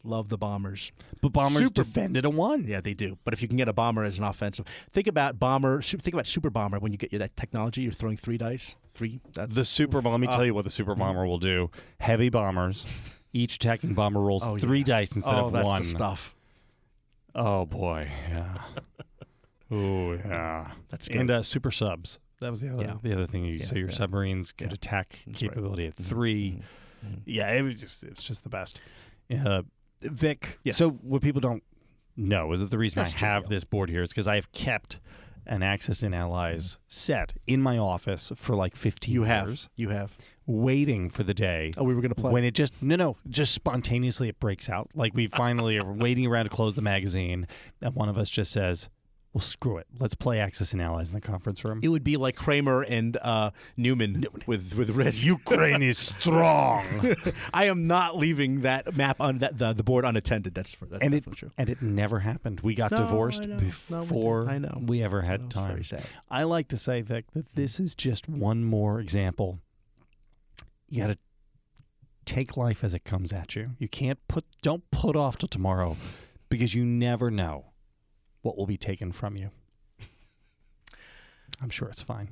Love the bombers. But bombers Super- defended a one. Yeah, they do. But if you can get a bomber as an offensive, think about bomber. Think about super bomber. When you get your, that technology, you're throwing three dice. Three. That's The super bomber. Let me Uh, tell you what the super bomber will do. Heavy bombers. Each attacking bomber rolls Oh, three yeah. dice instead oh, of that's one. the stuff. Oh boy, yeah. oh yeah. That's good. and uh, super subs. That was the other Yeah. the other thing. You Yeah, so your submarines could attack That's right. capability at Mhm. 3 Mhm. Yeah, it was just it's just the best. Uh, Vic. Yes. So what people don't know is that the reason That's I have trivial. this board here is because I have kept an Axis and Allies set in my office for like 15 You have. years, You have. waiting for the day Oh, we were gonna play. when it just no no just spontaneously it breaks out like we finally are waiting around to close the magazine and one of us just says well screw it let's play axis and allies in the conference room it would be like Kramer and uh, Newman with with Risk. ukraine is strong I am not leaving that map on that the, the board unattended. That's for that's and it true. and it never happened we got No, divorced I know. No, we before. I know. we ever had No, it's time very sad. i like to say vic that this is just one more example you got to take life as it comes at you you can't put don't put off till tomorrow because you never know what will be taken from you. I'm sure it's fine.